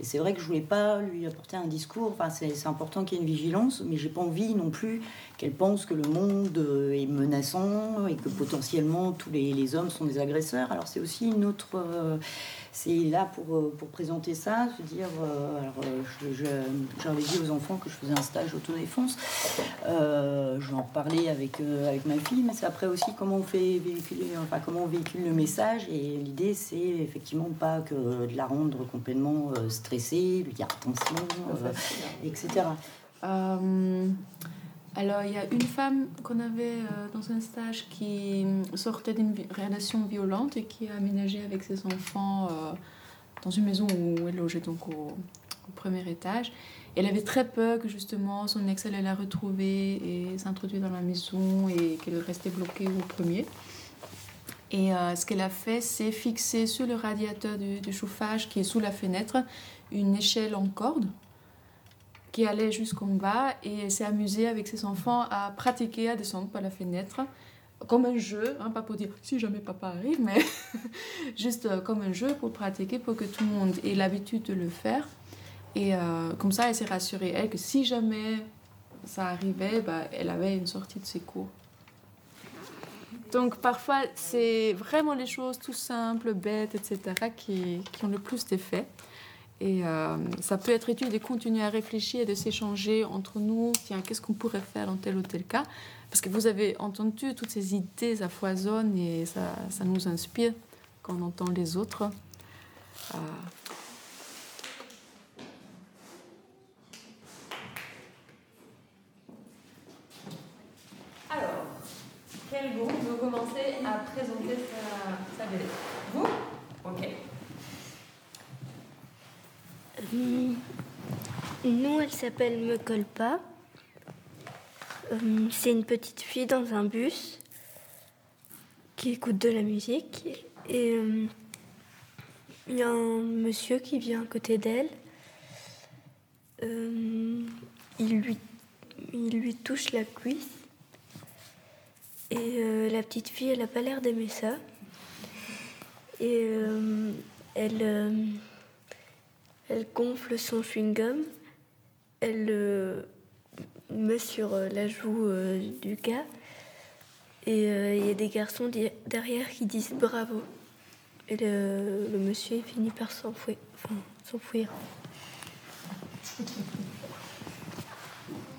Speaker 16: Et c'est vrai que je voulais pas lui apporter un discours, enfin c'est important qu'il y ait une vigilance, mais j'ai pas envie non plus qu'elle pense que le monde est menaçant et que potentiellement tous les, les hommes sont des agresseurs. Alors c'est aussi une autre... euh, c'est là pour, euh, pour présenter ça, se dire, euh, alors euh, j'avais dit aux enfants que je faisais un stage autodéfense, euh, je vais en reparler avec, euh, avec ma fille, mais c'est après aussi comment on fait véhiculer, enfin comment on véhicule le message, et l'idée c'est effectivement pas que de la rendre complètement stressée, lui dire attention, etc.
Speaker 17: Euh, alors, il y a une femme qu'on avait euh, dans un stage qui euh, sortait d'une relation violente et qui a aménagé avec ses enfants euh, dans une maison où elle logeait donc au, premier étage. Elle avait très peur que justement son ex allait la retrouver et s'introduire dans la maison et qu'elle restait bloquée au premier. Et euh, ce qu'elle a fait, c'est fixer sur le radiateur du chauffage qui est sous la fenêtre une échelle en corde qui allait jusqu'en bas et s'est amusée avec ses enfants à pratiquer à descendre par la fenêtre comme un jeu, hein, pas pour dire si jamais papa arrive, mais juste euh, comme un jeu pour pratiquer, pour que tout le monde ait l'habitude de le faire. Et euh, comme ça, elle s'est rassurée, elle, que si jamais ça arrivait, bah, elle avait une sortie de ses cours. Donc parfois, c'est vraiment les choses tout simples, bêtes, etc., qui ont le plus d'effet. Et euh, ça peut être utile de continuer à réfléchir et de s'échanger entre nous, tiens, qu'est-ce qu'on pourrait faire dans tel ou tel cas? Parce que vous avez entendu toutes ces idées, ça foisonne et ça, nous inspire quand on entend les autres. Euh,
Speaker 3: Alors, quel groupe veut commencer à présenter sa, sa Vous? Ok.
Speaker 33: Hum, Nous, elle s'appelle Me colle pas. Hum, C'est une petite fille dans un bus qui écoute de la musique. Et il y a un monsieur qui vient à côté d'elle. Hum, il, lui, il lui touche la cuisse. Et euh, la petite fille, elle n'a pas l'air d'aimer ça. Et euh, elle, euh, elle gonfle son chewing-gum. Elle le met sur euh, la joue euh, du gars. Et euh, il y a des garçons derrière qui disent bravo. Et le, le monsieur finit par s'enfouir. Enfin, s'enfuir.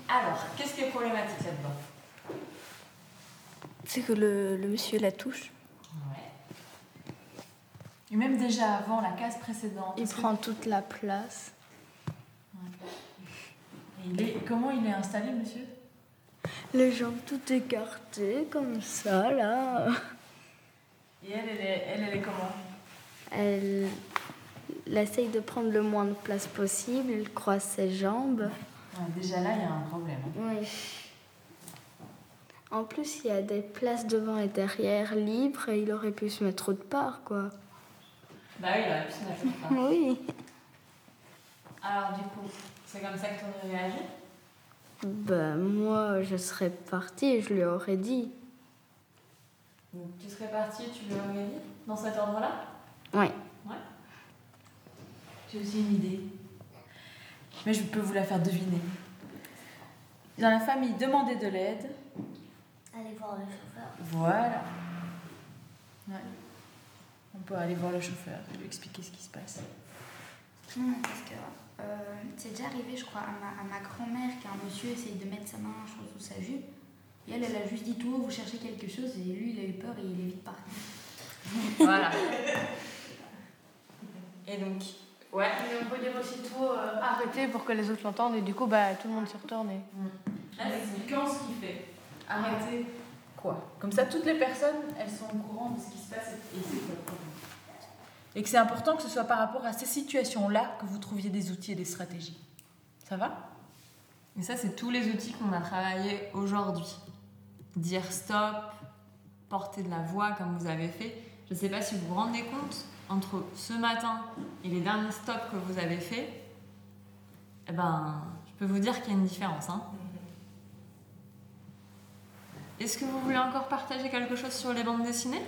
Speaker 3: Alors, qu'est-ce qui est problématique là-dedans?
Speaker 33: C'est que le, le monsieur la touche.
Speaker 3: Et même déjà avant la case précédente.
Speaker 17: Il
Speaker 3: que-
Speaker 17: prend toute la place.
Speaker 3: Et il est- Comment il est installé, monsieur?
Speaker 33: Les jambes toutes écartées comme ça, là.
Speaker 3: Et elle, elle est, elle, elle est comment?
Speaker 33: Elle, elle essaye de prendre le moins de place possible. Elle croise ses jambes.
Speaker 3: Déjà là, il y a un problème. hein.
Speaker 33: Oui. En plus, il y a des places devant et derrière libres et il aurait pu se mettre autre part, quoi.
Speaker 3: Bah oui, pu se mettre autre part.
Speaker 33: Oui.
Speaker 3: Alors, du coup, c'est comme ça que tu aurais réagi?
Speaker 33: Ben, moi, je serais partie et je lui aurais dit.
Speaker 3: Donc, tu serais parti, tu lui aurais dit? Dans cet ordre-là?
Speaker 33: Ouais.
Speaker 3: Ouais. J'ai aussi une idée. Mais je peux vous la faire deviner. Dans la famille, demandez de l'aide.
Speaker 4: Allez voir le chauffeur.
Speaker 3: Voilà. Ouais. On peut aller voir le chauffeur et lui expliquer ce qui se passe.
Speaker 34: Non, parce que euh, c'est déjà arrivé, je crois, à ma, à ma grand-mère qu'un monsieur essaye de mettre sa main sous sa jupe. Et elle, elle a juste dit tout haut, vous cherchez quelque chose, et lui, il a eu peur et il est vite parti.
Speaker 3: Voilà. Et donc, ouais.
Speaker 35: Et on peut dire aussitôt euh, arrêter pour que les autres l'entendent et du coup bah, tout le monde s'y retourne. Et...
Speaker 3: Là, c'est quand ce qu'il fait? Arrêtez. Quoi? Comme ça, toutes les personnes, elles sont au courant de ce qui se passe et c'est quoi le problème. Et que c'est important que ce soit par rapport à ces situations-là que vous trouviez des outils et des stratégies. Ça va? Et ça, c'est tous les outils qu'on a travaillés aujourd'hui. Dire stop, porter de la voix comme vous avez fait. Je ne sais pas si vous vous rendez compte, entre ce matin et les derniers stops que vous avez faits, eh ben, je peux vous dire qu'il y a une différence. Hein. Est-ce que vous voulez encore partager quelque chose sur les bandes dessinées?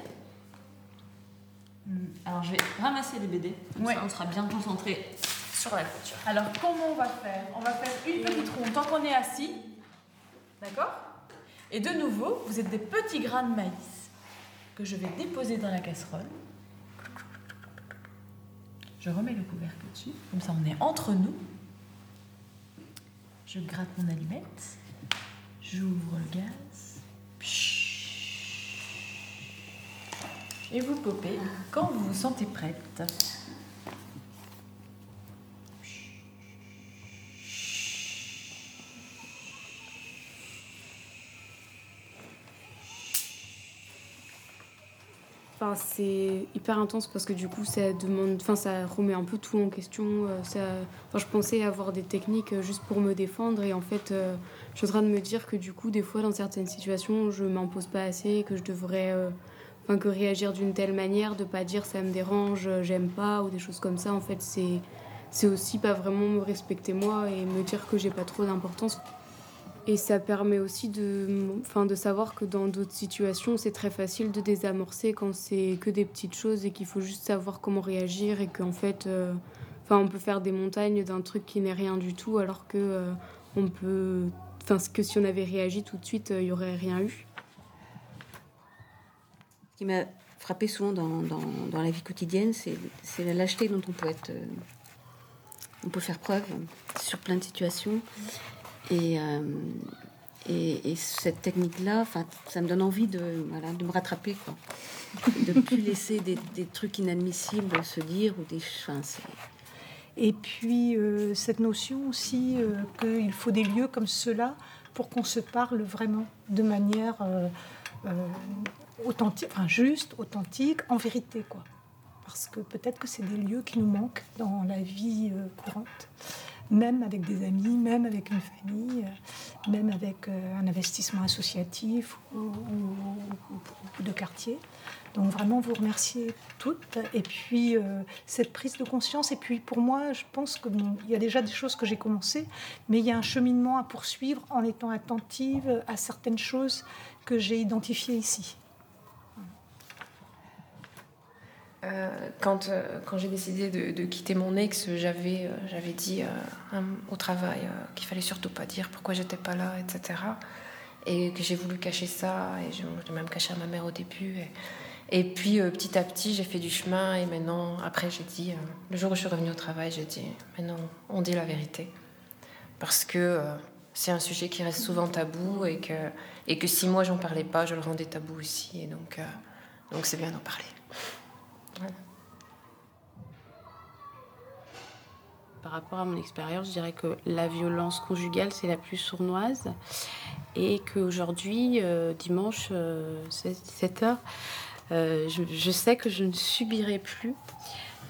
Speaker 3: Hmm, Alors je vais ramasser les BD, comme ça on sera bien concentré sur la couture. Alors comment on va faire? On va faire une petite ronde tant qu'on est assis, d'accord? Et de nouveau, vous êtes des petits grains de maïs que je vais déposer dans la casserole. Je remets le couvercle dessus, comme ça on est entre nous. Je gratte mon allumette, j'ouvre le gaz. Et vous popez quand vous vous sentez prête.
Speaker 36: C'est hyper intense parce que du coup, ça demande, enfin, ça remet un peu tout en question. euh, Ça, enfin, je pensais avoir des techniques euh, juste pour me défendre et en fait, euh, je suis en train de me dire que du coup, des fois, dans certaines situations, je m'impose pas assez, que je devrais, enfin, que réagir d'une telle manière, de pas dire ça me dérange, j'aime pas ou des choses comme ça. En fait, c'est, c'est aussi pas vraiment me respecter moi et me dire que j'ai pas trop d'importance. Et ça permet aussi de, enfin, de savoir que dans d'autres situations, c'est très facile de désamorcer quand c'est que des petites choses et qu'il faut juste savoir comment réagir et qu'en fait, euh, enfin, on peut faire des montagnes d'un truc qui n'est rien du tout alors que euh, on peut, enfin, que si on avait réagi tout de suite, euh, il y aurait rien eu.
Speaker 28: Ce qui m'a frappé souvent dans, dans, dans la vie quotidienne, c'est la lâcheté dont on peut être, on peut faire preuve sur plein de situations. Et, euh, et, et cette technique-là, ça me donne envie de, voilà, de me rattraper, de plus laisser des, des trucs inadmissibles se dire ou des,
Speaker 27: Et puis euh, cette notion aussi euh, qu'il faut des lieux comme ceux-là pour qu'on se parle vraiment de manière euh, authentique, enfin juste, authentique, en vérité quoi. Parce que peut-être que c'est des lieux qui nous manquent dans la vie courante, même avec des amis, même avec une famille, euh, même avec euh, un investissement associatif ou, ou- de quartier. Donc vraiment vous remercier toutes. Et puis euh, cette prise de conscience. Et puis pour moi, je pense que bon, il y a déjà des choses que j'ai commencées, mais il y a un cheminement à poursuivre en étant attentive à certaines choses que j'ai identifiées ici.
Speaker 21: Euh, quand euh, quand j'ai décidé de, quitter mon ex, j'avais euh, j'avais dit au travail qu'il fallait surtout pas dire pourquoi j'étais pas là, etc. Et que j'ai voulu cacher ça, et j'ai même caché à ma mère au début. Et, puis petit à petit, j'ai fait du chemin, et maintenant, après, j'ai dit, le jour où je suis revenue au travail, j'ai dit, maintenant, on dit la vérité. Parce que c'est un sujet qui reste souvent tabou, et que, et que si moi j'en parlais pas, je le rendais tabou aussi. Et donc, donc c'est bien d'en parler.
Speaker 15: Par rapport à mon expérience, je dirais que la violence conjugale, c'est la plus sournoise. Et qu'aujourd'hui, euh, dimanche, euh, 17h, je, je sais que je ne subirai plus.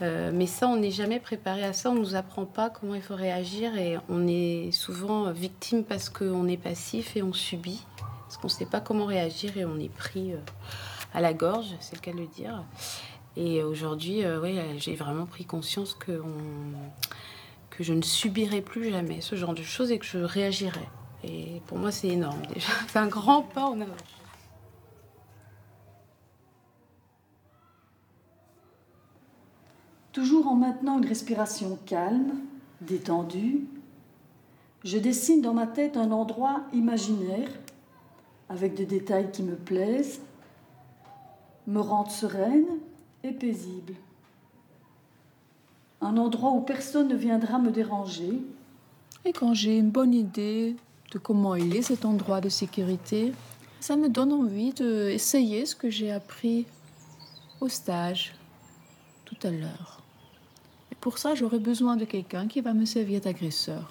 Speaker 15: Euh, mais ça, on n'est jamais préparé à ça. On ne nous apprend pas comment il faut réagir. Et on est souvent victime parce qu'on est passif et on subit. Parce qu'on ne sait pas comment réagir et on est pris euh, à la gorge, c'est le cas de le dire. Et aujourd'hui, euh, ouais, j'ai vraiment pris conscience que, on- je ne subirai plus jamais ce genre de choses et que je réagirai. Et pour moi, c'est énorme déjà. C'est un grand pas en avant.
Speaker 18: Toujours en maintenant une respiration calme, détendue, je dessine dans ma tête un endroit imaginaire avec des détails qui me plaisent, me rendent sereine et paisible. Un endroit où personne ne viendra me déranger.
Speaker 17: Et quand j'ai une bonne idée de comment il est cet endroit de sécurité, ça me donne envie d'essayer ce que j'ai appris au stage tout à l'heure. Et pour ça, j'aurais besoin de quelqu'un qui va me servir d'agresseur.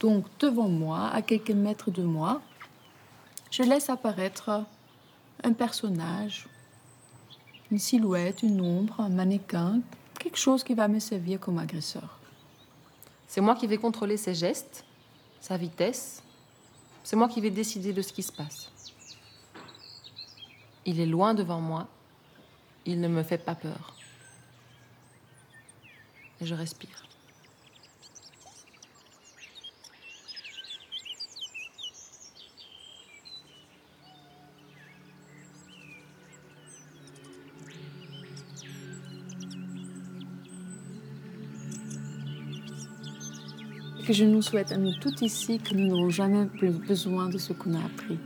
Speaker 17: Donc, devant moi, à quelques mètres de moi, je laisse apparaître un personnage, une silhouette, une ombre, un mannequin, quelque chose qui va me servir comme agresseur.
Speaker 37: C'est moi qui vais contrôler ses gestes, sa vitesse. C'est moi qui vais décider de ce qui se passe. Il est loin devant moi. Il ne me fait pas peur. Et je respire.
Speaker 17: Que je nous souhaite à nous tous ici que nous n'aurons jamais plus besoin de ce qu'on a appris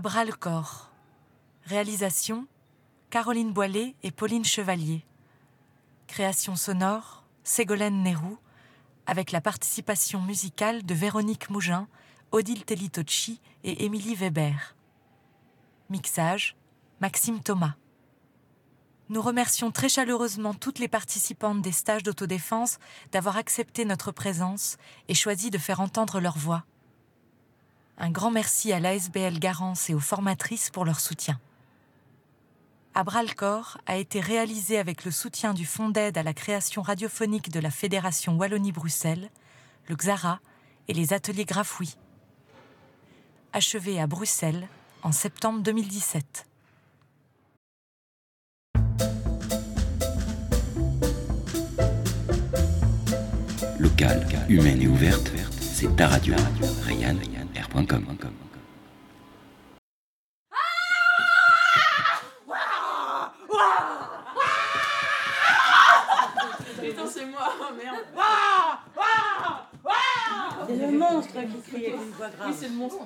Speaker 3: À le corps. Réalisation Caroline Boilet et Pauline Chevalier. Création sonore Ségolène Nérou, avec la participation musicale de Véronique Mougin, Odile Tellitocci et Émilie Weber. Mixage Maxime Thomas. Nous remercions très chaleureusement toutes les participantes des stages d'autodéfense d'avoir accepté notre présence et choisi de faire entendre leur voix. Un grand merci à l'ASBL Garance et aux formatrices pour leur soutien. Corps a été réalisé avec le soutien du Fonds d'aide à la création radiophonique de la Fédération Wallonie-Bruxelles, le XARA et les ateliers Grafouille. Achevé à Bruxelles en septembre 2017.
Speaker 38: Locale, humaine et ouverte, c'est ta radio. Rayanne,
Speaker 10: Putain, c'est moi, merde.
Speaker 24: C'est le monstre qui crie avec une voix grave.
Speaker 10: Oui, c'est le monstre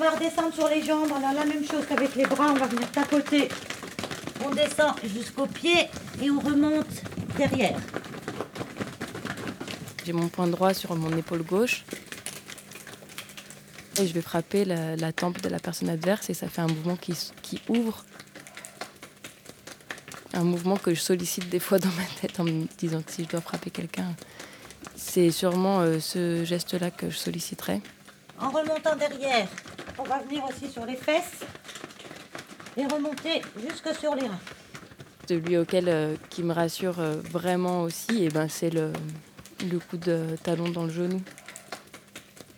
Speaker 24: va redescendre sur les jambes, on a la même chose qu'avec les bras, on va venir tapoter. On descend jusqu'au pied et on remonte derrière.
Speaker 39: J'ai mon point droit sur mon épaule gauche. Et je vais frapper la, la tempe de la personne adverse et ça fait un mouvement qui, ouvre. Un mouvement que je sollicite des fois dans ma tête en me disant que si je dois frapper quelqu'un, c'est sûrement euh, ce geste-là que je solliciterai.
Speaker 24: En remontant derrière, on va venir aussi sur les fesses et remonter jusque sur les reins.
Speaker 39: Celui auquel euh, qui me rassure euh, vraiment aussi, et ben, c'est le, coup de talon dans le genou.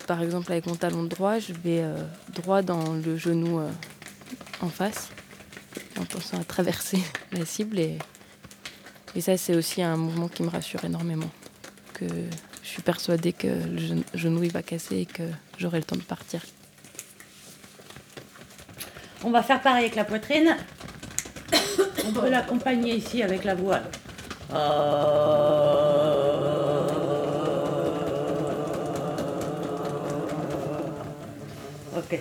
Speaker 39: Par exemple, avec mon talon droit, je vais euh, droit dans le genou en face, en pensant à traverser la cible. Et, et ça, c'est aussi un mouvement qui me rassure énormément. Que je suis persuadée que le gen- genou il va casser et que j'aurai le temps de partir.
Speaker 24: On va faire pareil avec la poitrine. On peut l'accompagner ici avec la voix. Ok.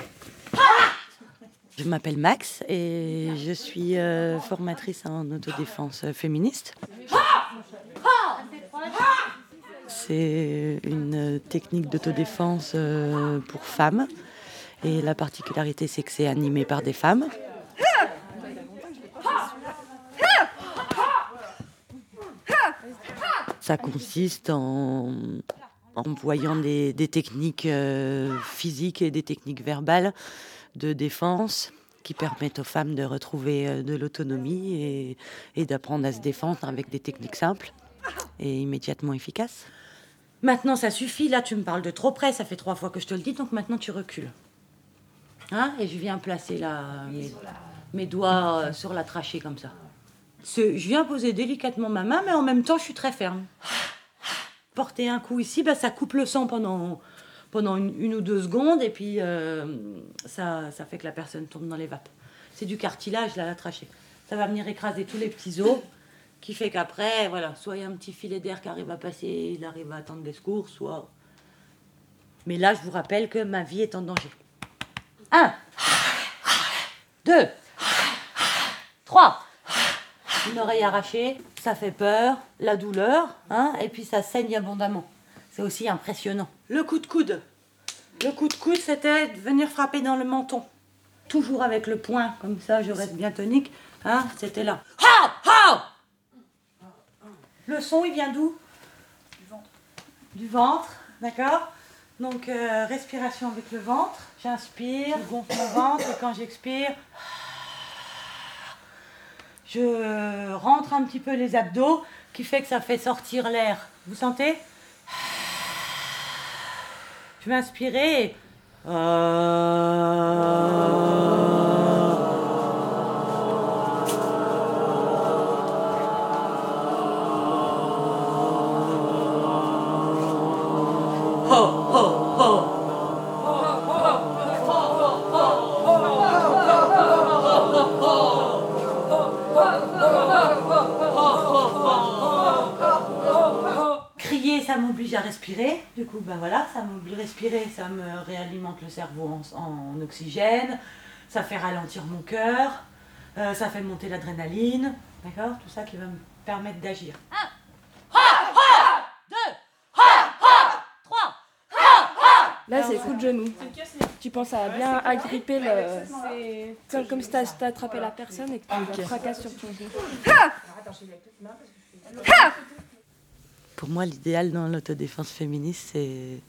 Speaker 24: Je m'appelle Max et je suis euh, formatrice en autodéfense féministe. C'est une technique d'autodéfense euh, pour femmes et la particularité c'est que c'est animé par des femmes. Ça consiste en employant des, des techniques euh, physiques et des techniques verbales de défense qui permettent aux femmes de retrouver euh, de l'autonomie et, d'apprendre à se défendre avec des techniques simples. et immédiatement efficace. Maintenant, ça suffit. Là, tu me parles de trop près. Ça fait trois fois que je te le dis, donc maintenant tu recules. Hein et je viens placer la, mes, mes doigts euh, sur la trachée comme ça. Ce- je viens poser délicatement ma main, mais en même temps, je suis très ferme. Porter un coup ici, bah, ça coupe le sang pendant, pendant une, une ou deux secondes, et puis euh, ça, ça fait que la personne tombe dans les vapes. C'est du cartilage, là, la trachée. Ça va venir écraser tous les petits os, qui fait qu'après, voilà, soit il y a un petit filet d'air qui arrive à passer, il arrive à attendre des secours, soit. Mais là, je vous rappelle que ma vie est en danger. Un, deux, trois. Une oreille arrachée, ça fait peur, la douleur, hein, et puis ça saigne abondamment. C'est aussi impressionnant. Le coup de coude. Le coup de coude, c'était de venir frapper dans le menton. Toujours avec le poing, comme ça, je reste bien tonique. Hein, c'était là. Ha Ha Le son, il vient d'où? Du ventre. Du ventre, d'accord? Donc, euh, respiration avec le ventre. J'inspire, je gonfle mon ventre, et quand j'expire, je rentre un petit peu les abdos, qui fait que ça fait sortir l'air. Vous sentez? Je vais inspirer. et- respirer, ça me réalimente le cerveau en, en oxygène, ça fait ralentir mon cœur, euh, ça fait monter l'adrénaline, d'accord Tout ça qui va me permettre d'agir.
Speaker 39: Là, c'est coup de genou. Tu penses à bien agripper le. Comme, comme si t'as t'as attrapé la personne et que tu la fracasses sur ton genou.
Speaker 24: Pour moi, l'idéal dans l'autodéfense féministe, c'est,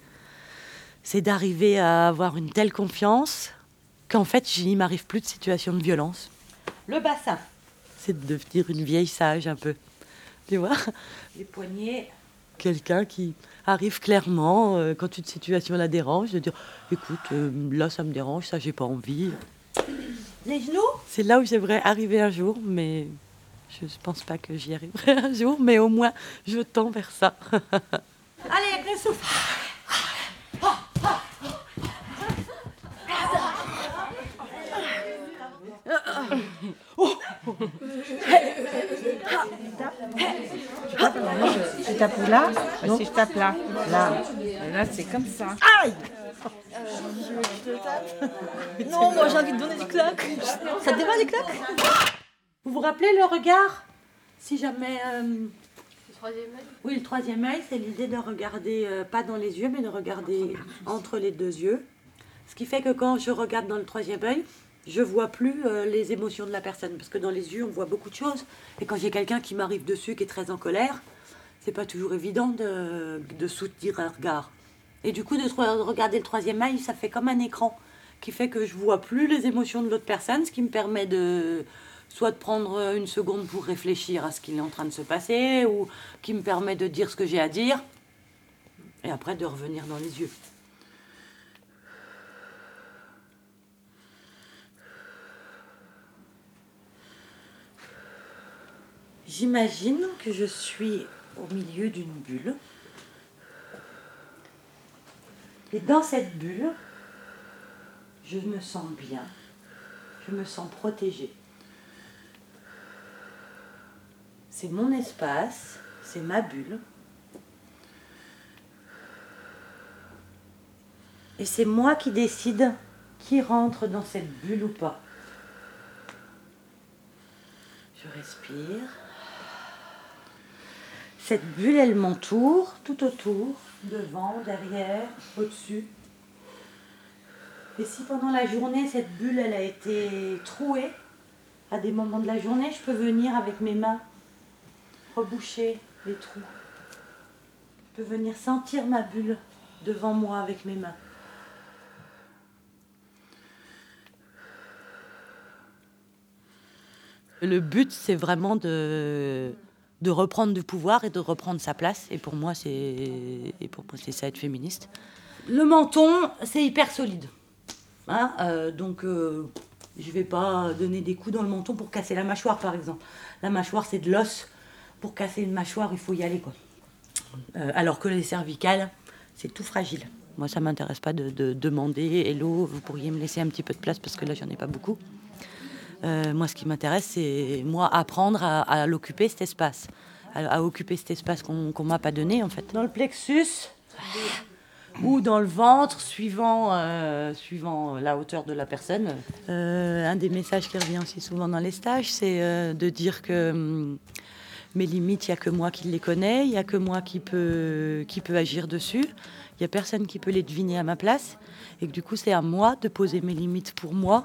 Speaker 24: c'est d'arriver à avoir une telle confiance qu'en fait, il m'arrive plus de situation de violence. Le bassin, c'est de devenir une vieille sage un peu. Tu vois? Les poignets. Quelqu'un qui arrive clairement, euh, quand une situation la dérange, de dire écoute, euh, là ça me dérange, ça j'ai pas envie. Les genoux C'est là où j'aimerais arriver un jour, mais je ne pense pas que j'y arriverai un jour, mais au moins je tends vers ça. Allez, avec le souffle.
Speaker 40: Je tape là Si je tape là, là, là c'est comme ça.
Speaker 18: Aïe Non, moi j'ai envie de donner des claques. Ça te débat des claques
Speaker 24: Vous vous rappelez le regard Si jamais. euh, Oui, le troisième œil, c'est l'idée de regarder, euh, pas dans les yeux, mais de regarder entre les deux yeux. Ce qui fait que quand je regarde dans le troisième œil, je vois plus euh, les émotions de la personne. Parce que dans les yeux, on voit beaucoup de choses. Et quand j'ai quelqu'un qui m'arrive dessus, qui est très en colère, c'est pas toujours évident de, de soutenir un regard. Et du coup, de, regarder le troisième œil, ça fait comme un écran qui fait que je vois plus les émotions de l'autre personne, ce qui me permet de soit de prendre une seconde pour réfléchir à ce qui est en train de se passer, ou qui me permet de dire ce que j'ai à dire, et après de revenir dans les yeux. J'imagine que je suis au milieu d'une bulle. Et dans cette bulle, je me sens bien, je me sens protégée. C'est mon espace, c'est ma bulle. Et c'est moi qui décide qui rentre dans cette bulle ou pas. Je respire. Cette bulle, elle m'entoure tout autour, devant, derrière, au-dessus. Et si pendant la journée, cette bulle, elle a été trouée, à des moments de la journée, je peux venir avec mes mains reboucher les trous. Je peux venir sentir ma bulle devant moi avec mes mains. Le but, c'est vraiment de, de reprendre du pouvoir et de reprendre sa place. Et pour moi, c'est pour moi, ça être féministe. Le menton, c'est hyper solide. Hein, euh, donc, euh, je vais pas donner des coups dans le menton pour casser la mâchoire, par exemple. La mâchoire, c'est de l'os. Pour casser une mâchoire, il faut y aller, quoi. Euh, alors que les cervicales, c'est tout fragile. Moi, ça m'intéresse pas de, de demander Hello, vous pourriez me laisser un petit peu de place parce que là, j'en ai pas beaucoup. Euh, moi, ce qui m'intéresse, c'est moi apprendre à, à l'occuper cet espace, à, à occuper cet espace qu'on qu'on m'a pas donné en fait. Dans le plexus ou dans le ventre, suivant, euh, suivant la hauteur de la personne. Euh, un des messages qui revient aussi souvent dans les stages, c'est de dire que hum, mes limites, il n'y a que moi qui les connais, il n'y a que moi qui peut, qui peut agir dessus. Il n'y a personne qui peut les deviner à ma place. Et que du coup, c'est à moi de poser mes limites pour moi.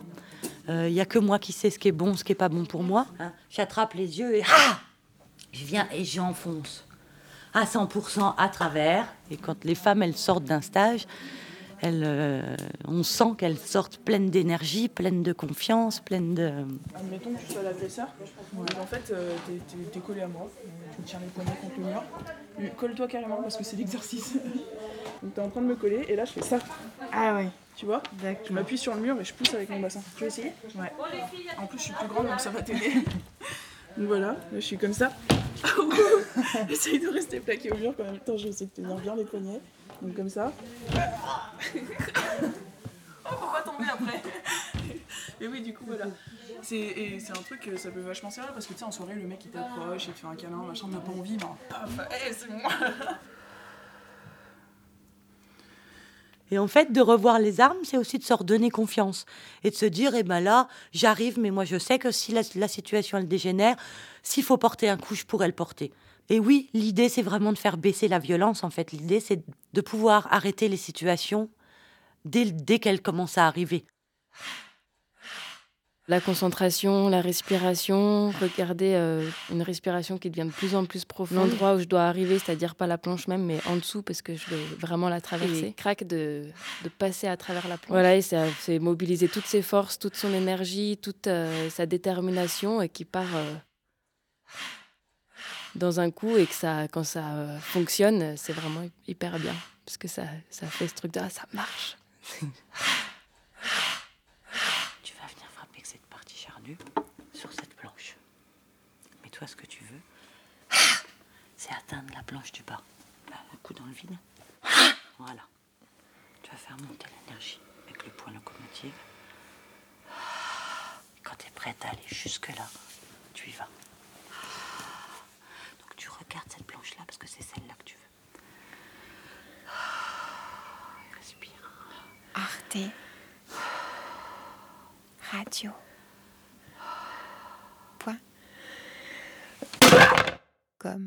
Speaker 24: Euh, Il n'y a que moi qui sais ce qui est bon, ce qui n'est pas bon pour moi. Hein, J'attrape les yeux et ah je viens et j'enfonce à 100% à travers. Et quand les femmes, elles sortent d'un stage, elles, euh, on sent qu'elles sortent pleines d'énergie, pleines de confiance, pleines de...
Speaker 41: Admettons que tu sois l'agresseur, et en fait euh, t'es- collé à moi, je me tiens les poignets contre le mur. Euh, Colle-toi carrément parce que c'est l'exercice. Donc t'es en train de me coller et là je fais ça. Ah ouais. Tu vois Je m'appuie sur le mur et je pousse avec mon bassin. Tu veux essayer? Ouais. En plus je suis plus grande donc ça va t'aider. donc voilà, là, je suis comme ça. Essaye de rester plaqué au mur quand même temps j'essaie de tenir bien les poignets. Donc comme ça. Oh, faut pas tomber après. Mais oui, du coup, voilà. C'est, et c'est un truc, euh, ça peut vachement servir parce que tu sais, en soirée, le mec il t'approche, il te fait un câlin, machin, on n'a pas envie, ben paf, eh, c'est moi.
Speaker 24: Et en fait, de revoir les armes, c'est aussi de se redonner confiance. Et de se dire, eh ben là, j'arrive, mais moi je sais que si la, situation elle dégénère, s'il faut porter un coup, je pourrais le porter. Et oui, l'idée, c'est vraiment de faire baisser la violence, en fait. L'idée, c'est de pouvoir arrêter les situations dès, dès qu'elles commencent à arriver.
Speaker 39: La concentration, la respiration, regarder euh, une respiration qui devient de plus en plus profonde. L'endroit où je dois arriver, c'est-à-dire pas la planche même, mais en dessous, parce que je vais vraiment la traverser. Crac de, de passer à travers la planche. Voilà, et ça, c'est mobiliser toutes ses forces, toute son énergie, toute euh, sa détermination, et qui part euh, dans un coup, et que ça, quand ça fonctionne, c'est vraiment hyper bien. Parce que ça, ça fait ce truc de ah, ça marche.
Speaker 24: Tu vas venir frapper avec cette partie charnue sur cette planche. Mais toi, ce que tu veux, c'est atteindre la planche du bas. Là, un coup dans le vide. Voilà. Tu vas faire monter l'énergie avec le point locomotive. Quand tu es prête à aller jusque-là, tu y vas. Donc tu regardes cette planche-là parce que c'est celle-là que tu veux. Respire.
Speaker 42: Arte Radio. Point. Com.